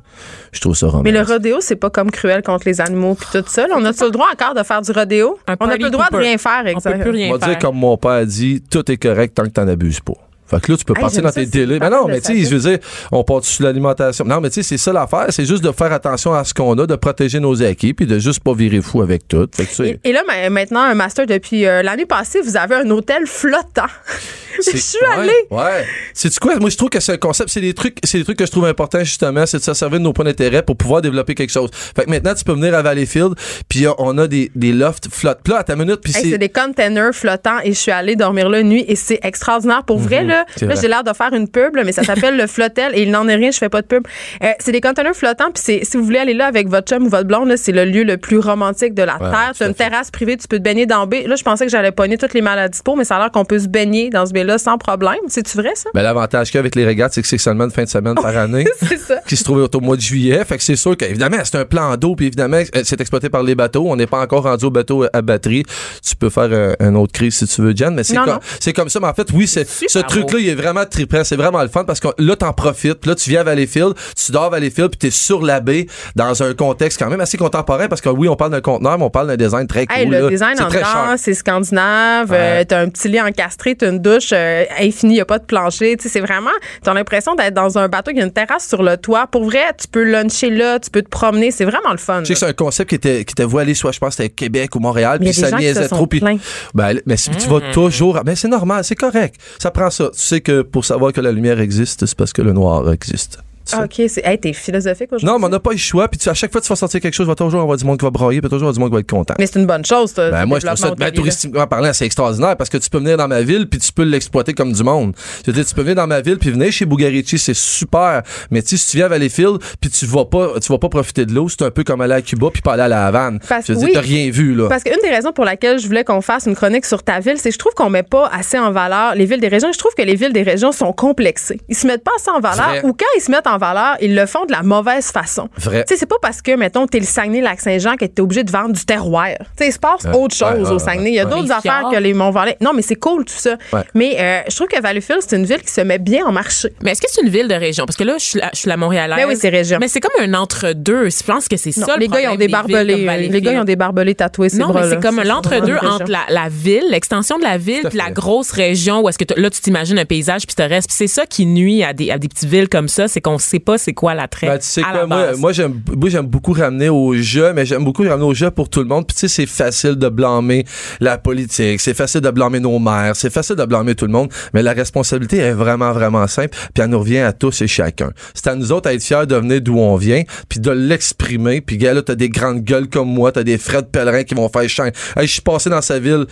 je trouve ça romantique. Mais le rodéo, c'est pas comme cruel contre les animaux puis tout ça. là. On a-tu le droit encore de faire du rodéo? Un On n'a plus le droit de rien faire, On peut exactement. plus rien On va faire. dire comme mon père dit, tout est correct tant que t'en abuses pas. Fait que là, tu peux Hey, partir dans tes délais. Mais non, mais tu sais, je veux dire, on part sur l'alimentation. Non, mais tu sais, c'est ça l'affaire. C'est juste de faire attention à ce qu'on a, de protéger nos acquis, puis de juste pas virer fou avec tout. Fait que, Et, et là, ma- maintenant, un master depuis euh, l'année passée, vous avez un hôtel flottant. je suis ouais, allée. Ouais. C'est quoi? Moi, je trouve que c'est un concept. C'est des trucs, c'est des trucs que je trouve importants, justement. C'est de se servir de nos points d'intérêt pour pouvoir développer quelque chose. Fait que maintenant, tu peux venir à Valleyfield, puis euh, on a des, des lofts flottes. Puis là, à ta minute, puis Hey, c'est. c'est des containers flottants et je suis allée dormir la nuit et c'est extraordinaire. Pour vrai, là, Mhm. Là j'ai l'air de faire une pub, là, mais ça s'appelle le Flottel et il n'en est rien, je fais pas de pub. Euh, c'est des containers flottants, puis c'est- si vous voulez aller là avec votre chum ou votre blonde, c'est le lieu le plus romantique de la Ouais, Terre. tout Tu as à une fait. terrasse privée, tu peux te baigner dans baie. Là, je pensais que j'allais pogner toutes les maladies peau, mais ça a l'air qu'on peut se baigner dans ce baie-là sans problème. C'est-tu vrai, ça? Ben, l'avantage qu'il y a avec les régates, c'est que c'est seulement une fin de semaine par année. c'est ça. qui se trouvait au mois de juillet. Fait que c'est sûr qu'évidemment, c'est un plan d'eau, puis évidemment, euh, c'est exploité par les bateaux. On n'est pas encore rendu au bateau à batterie. Tu peux faire un, un autre crise si tu veux, Jen, mais c'est comme, c'est comme ça. Mais en fait, oui, c'est, ce Super truc-là, il est vraiment trippant. C'est vraiment le fun parce que là, t'en profites. Puis là, tu viens à Valleyfield, tu dors à Valleyfield, puis t'es sur la baie dans un contexte quand même assez contemporain parce que oui, on parle d'un conteneur, mais on parle d'un design très cool. Hey, le là. design c'est en dedans, c'est scandinave. euh, Ouais. t'as un petit lit encastré, t'as une douche euh, infinie, y a pas de plancher. Tu sais, c'est vraiment, t'as l'impression d'être dans un bateau qui a une terrasse sur le toit. Pour vrai, tu peux luncher là, tu peux te promener. C'est vraiment le fun. Je sais que c'est un concept qui était, qui était voilé, soit je pense que c'était Québec ou Montréal, puis ça niaisait trop. Plaints. ben, mais si tu vas toujours, ben c'est normal, c'est correct. Ça prend ça. Tu sais que pour savoir que la lumière existe, c'est parce que le noir existe. Tout ça. OK, c'est hey, t'es philosophique aujourd'hui. Non, mais on n'a pas eu le choix. Puis tu- à chaque fois que tu vas sortir quelque chose, il va toujours avoir du monde qui va brailler, puis toujours avoir du monde qui va être content. Mais c'est une bonne chose, ça. Ben, moi, je trouve ça, ben, touristiquement parlant, c'est extraordinaire parce que tu peux venir dans ma ville puis tu peux l'exploiter comme du monde. Je veux dire, tu peux venir dans ma ville puis venir chez Bugarici, c'est super. Mais tu sais, si tu viens à Valleyfield puis tu vas pas, tu vas pas profiter de l'eau, c'est un peu comme aller à Cuba puis pas aller à la Havane. Parce- je veux oui. dire, rien vu, là. Parce qu'une des raisons pour laquelle je voulais qu'on fasse une chronique sur ta ville, c'est que je trouve qu'on met pas assez en valeur les villes des régions. Je trouve que les villes des régions sont complexées. Ils se mettent pas assez en valeur ou quand ils se mettent en valeur, ils le font de la mauvaise façon. Vrai. Tu sais, c'est pas parce que, mettons, t'es le Saguenay-Lac-Saint-Jean que t'es obligé de vendre du terroir. Tu sais, il se passe Ouais. autre chose Ouais, au Saguenay. Il y a ouais. d'autres affaires que les Mont-Valais. Non, mais c'est cool tout ça. Ouais. Mais euh, je trouve que Valleyfield, c'est une ville qui se met bien en marché. Mais est-ce que c'est une ville de région? Parce que là, je suis la, je suis la Montréalaise. Ben oui, c'est région. Mais c'est comme un entre-deux. Je pense que c'est ça le les gars, ils ont des barbelés. euh. Les gars, ils ont des barbelés tatoués, ces Non, mais c'est comme l'entre-deux entre la, la ville, l'extension de la ville, puis la grosse région où est-ce que là tu t'imagines un paysage puis tu restes. Puis c'est ça qui nuit à des, à des petites villes comme ça, c'est qu'on sait pas c'est quoi l'attrait. Ben, tu sais à quoi, la moi, base. moi j'aime moi, j'aime beaucoup ramener au jeu, mais j'aime beaucoup ramener au jeu pour tout le monde. Puis tu sais, c'est facile de blâmer la politique, c'est facile de blâmer nos maires, c'est facile de blâmer tout le monde, mais la responsabilité est vraiment, vraiment simple, puis elle nous revient à tous et chacun. C'est à nous autres à être fiers de venir d'où on vient, puis de l'exprimer. Puis gars, là, t'as des grandes gueules comme moi, t'as des Fred Pellerin qui vont faire chien. Hey, je suis passé dans sa ville.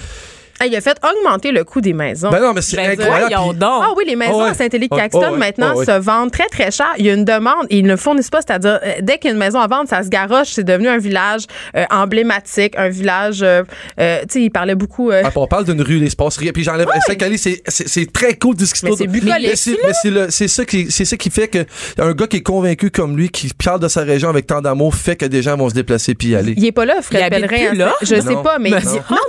Hey, il a fait augmenter le coût des maisons. Ben non, mais c'est Ben, incroyable. puis-. Ah oui, les maisons ouais. à Saint-Élie Caxton ouais. maintenant ouais. se vendent très très cher. Il y a une demande et ils ne fournissent pas, c'est-à-dire euh, dès qu'il y a une maison à vendre, ça se garoche. C'est devenu un village euh, emblématique, un village. euh, euh, tu sais, il parlait beaucoup. euh, Ah, on parle d'une rue, rien. Puis j'enlève Saint-Cali, c'est, c'est, c'est très cool de ce qui se Mais passe. Mais c'est, mais c'est le- c'est ça qui, c'est ça qui fait que un gars qui est convaincu comme lui, qui parle de sa région avec tant d'amour, fait que des gens vont se déplacer puis y aller. il est pas là, Fred Pellerin. plus là? Je sais pas, mais non.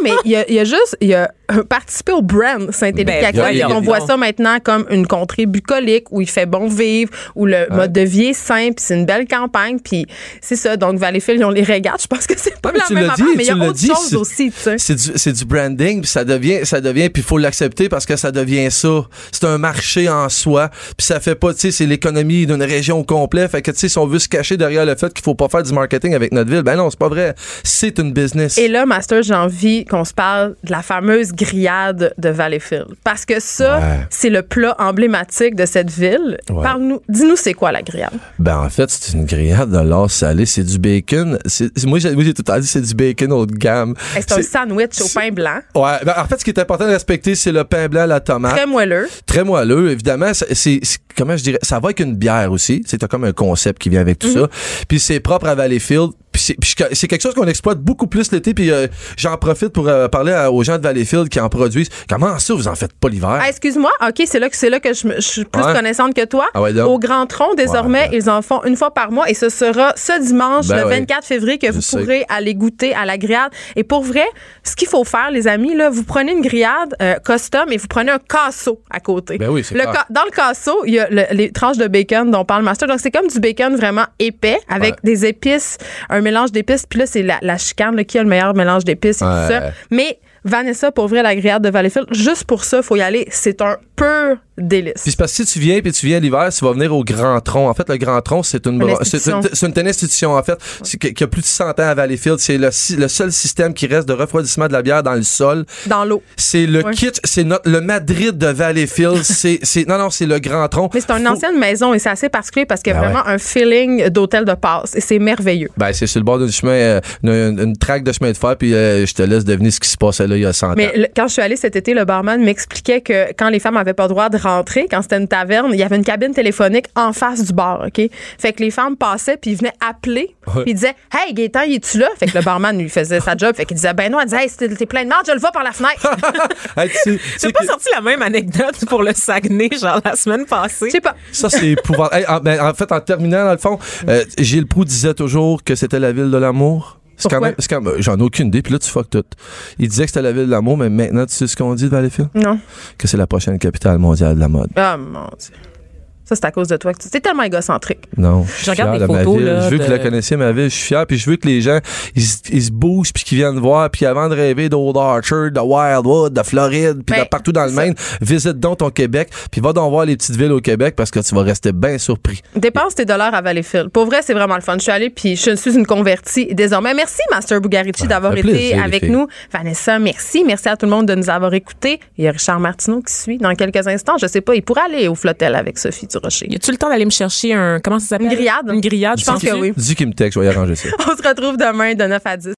mais il a, il a juste il euh, participé au brand Saint-Élie Ben, On voit ça maintenant comme une contrée bucolique où il fait bon vivre, où le mode de vie est simple, c'est une belle campagne, puis c'est ça. Donc Valleyfield, ont les régates. Je pense que c'est pas la même affaire, mais il y a autre dit, chose aussi, tu sais. C'est du, c'est du branding, puis ça devient, ça devient, puis il faut l'accepter parce que ça devient ça. C'est un marché en soi, puis ça fait pas, tu sais, c'est l'économie d'une région au complet. Fait que, tu sais, si on veut se cacher derrière le fait qu'il faut pas faire du marketing avec notre ville, ben non, c'est pas vrai. C'est une business. Et là, Master, j'ai envie qu'on se parle de la fameuse grillade de Valleyfield. Parce que ça, Ouais. c'est le plat emblématique de cette ville. Ouais. Parle-nous, dis-nous c'est quoi la grillade? Ben, en fait, c'est une grillade de l'or salé. C'est du bacon. C'est- moi, j'ai tout temps dit c'est du bacon haut de gamme. C'est un sandwich au pain blanc, Ouais, ben, en fait, ce qui est important de respecter, c'est le pain blanc, la tomate. très moelleux. Très moelleux, évidemment. c'est- comment je dirais, ça va avec une bière aussi. C'est comme un concept qui vient avec tout Mhm. ça. Puis c'est propre à Valleyfield. Puis c'est, quelque chose qu'on exploite beaucoup plus l'été. Puis euh, j'en profite pour euh, parler à- aux gens de Valleyfield qui en produisent. Comment ça, vous en faites pas l'hiver? Ah, excuse-moi, OK, c'est là que là que je, suis plus Ouais. connaissante que toi. Ah ouais. Au Grand Tronc, désormais, Ouais, ils en font une fois par mois et ce sera ce dimanche, Ben le ouais. 24 février, que Je vous sais. pourrez aller goûter à la grillade. Et pour vrai, ce qu'il faut faire, les amis, là, vous prenez une grillade euh, custom et vous prenez un casseau à côté. Ben oui, c'est Le clair. Dans le casseau, il y a le- les tranches de bacon dont parle Master. Donc, c'est comme du bacon vraiment épais avec Ouais. des épices, un mélange d'épices. Puis là, c'est la, la chicane là, qui a le meilleur mélange d'épices et Ouais. tout ça. Mais Vanessa, pour vrai, la grillade de Valleyfield, juste pour ça, faut y aller. C'est un pur délice. Puis c'est parce que si tu viens puis tu viens l'hiver, tu vas venir au Grand Tronc. En fait, le Grand Tronc, c'est une, c'est institution. une, institution, en fait, que- qui a plus de 100 ans à Valleyfield. C'est le, le seul système qui reste de refroidissement de la bière dans le sol. Dans l'eau. C'est le Ouais. kit, c'est notre, le Madrid de Valleyfield. c'est, non, non, c'est le Grand Tronc. Mais c'est une Faut- ancienne maison et c'est assez particulier parce qu'il y a Ben vraiment un feeling d'hôtel de passe et c'est merveilleux. Ben, c'est sur le bord d'un chemin, euh, une, une traque de chemin de fer, puis euh, je te laisse deviner ce qui se passait là il y a 100 ans. Mais quand je suis allée cet été, le barman m'expliquait que quand les femmes avaient pas le droit de rentrer, quand c'était une taverne, il y avait une cabine téléphonique en face du bar, OK? Fait que les femmes passaient puis ils venaient appeler Ouais. puis ils disaient Hey, Gaétan, es tu là? Fait que le barman lui faisait sa job. Fait qu'il disait Ben non, elle disait Hey, t'es plein de marde, je le vois par la fenêtre. Hey, tu sais- pas que- sorti la même anecdote pour le Saguenay, genre la semaine passée. Je sais pas. Ça, c'est épouvantable. Hey, en, ben, en fait, en terminant, dans le fond, euh, Gilles Proux disait toujours que c'était la ville de l'amour. C'est quand Pourquoi? même, c'est quand même- j'en ai aucune idée, puis là, tu fuck tout. Il disait que c'était la ville de l'amour, mais maintenant, tu sais ce qu'on dit de Valleyfield? Non. Que c'est la prochaine capitale mondiale de la mode. Ah, mon Dieu. Ça, c'est à cause de toi. que tu- tellement égocentrique. Non. Je regarde des photos, ville. là, Je veux que vous la connaissiez, ma ville. Je suis fier. Puis je veux que les gens, ils, se- ils se bougent puis qu'ils viennent voir. Puis avant de rêver d'Old Archer, de Wildwood, de Floride, puis Ben, de partout dans le. Maine, visite donc ton Québec. Puis va donc voir les petites villes au Québec parce que tu vas rester bien surpris. Dépense tes dollars à Valleyfield. Pour vrai, c'est vraiment le fun. Je suis allée puis je suis une convertie désormais. Merci, Master Bugarici, d'avoir été plaisir, avec nous. Vanessa, merci. Merci à tout le monde de nous avoir écoutés. Il y a Richard Martineau qui suit dans quelques instants. Je sais pas, il pourra aller au flotel avec Sophie. Rocher. Y a-tu le temps d'aller me chercher un. Comment ça s'appelle? Une grillade? Une grillade, Je pense que oui. Dis qu'il me texte, je vais y arranger ça. On se retrouve demain de 9 à 10.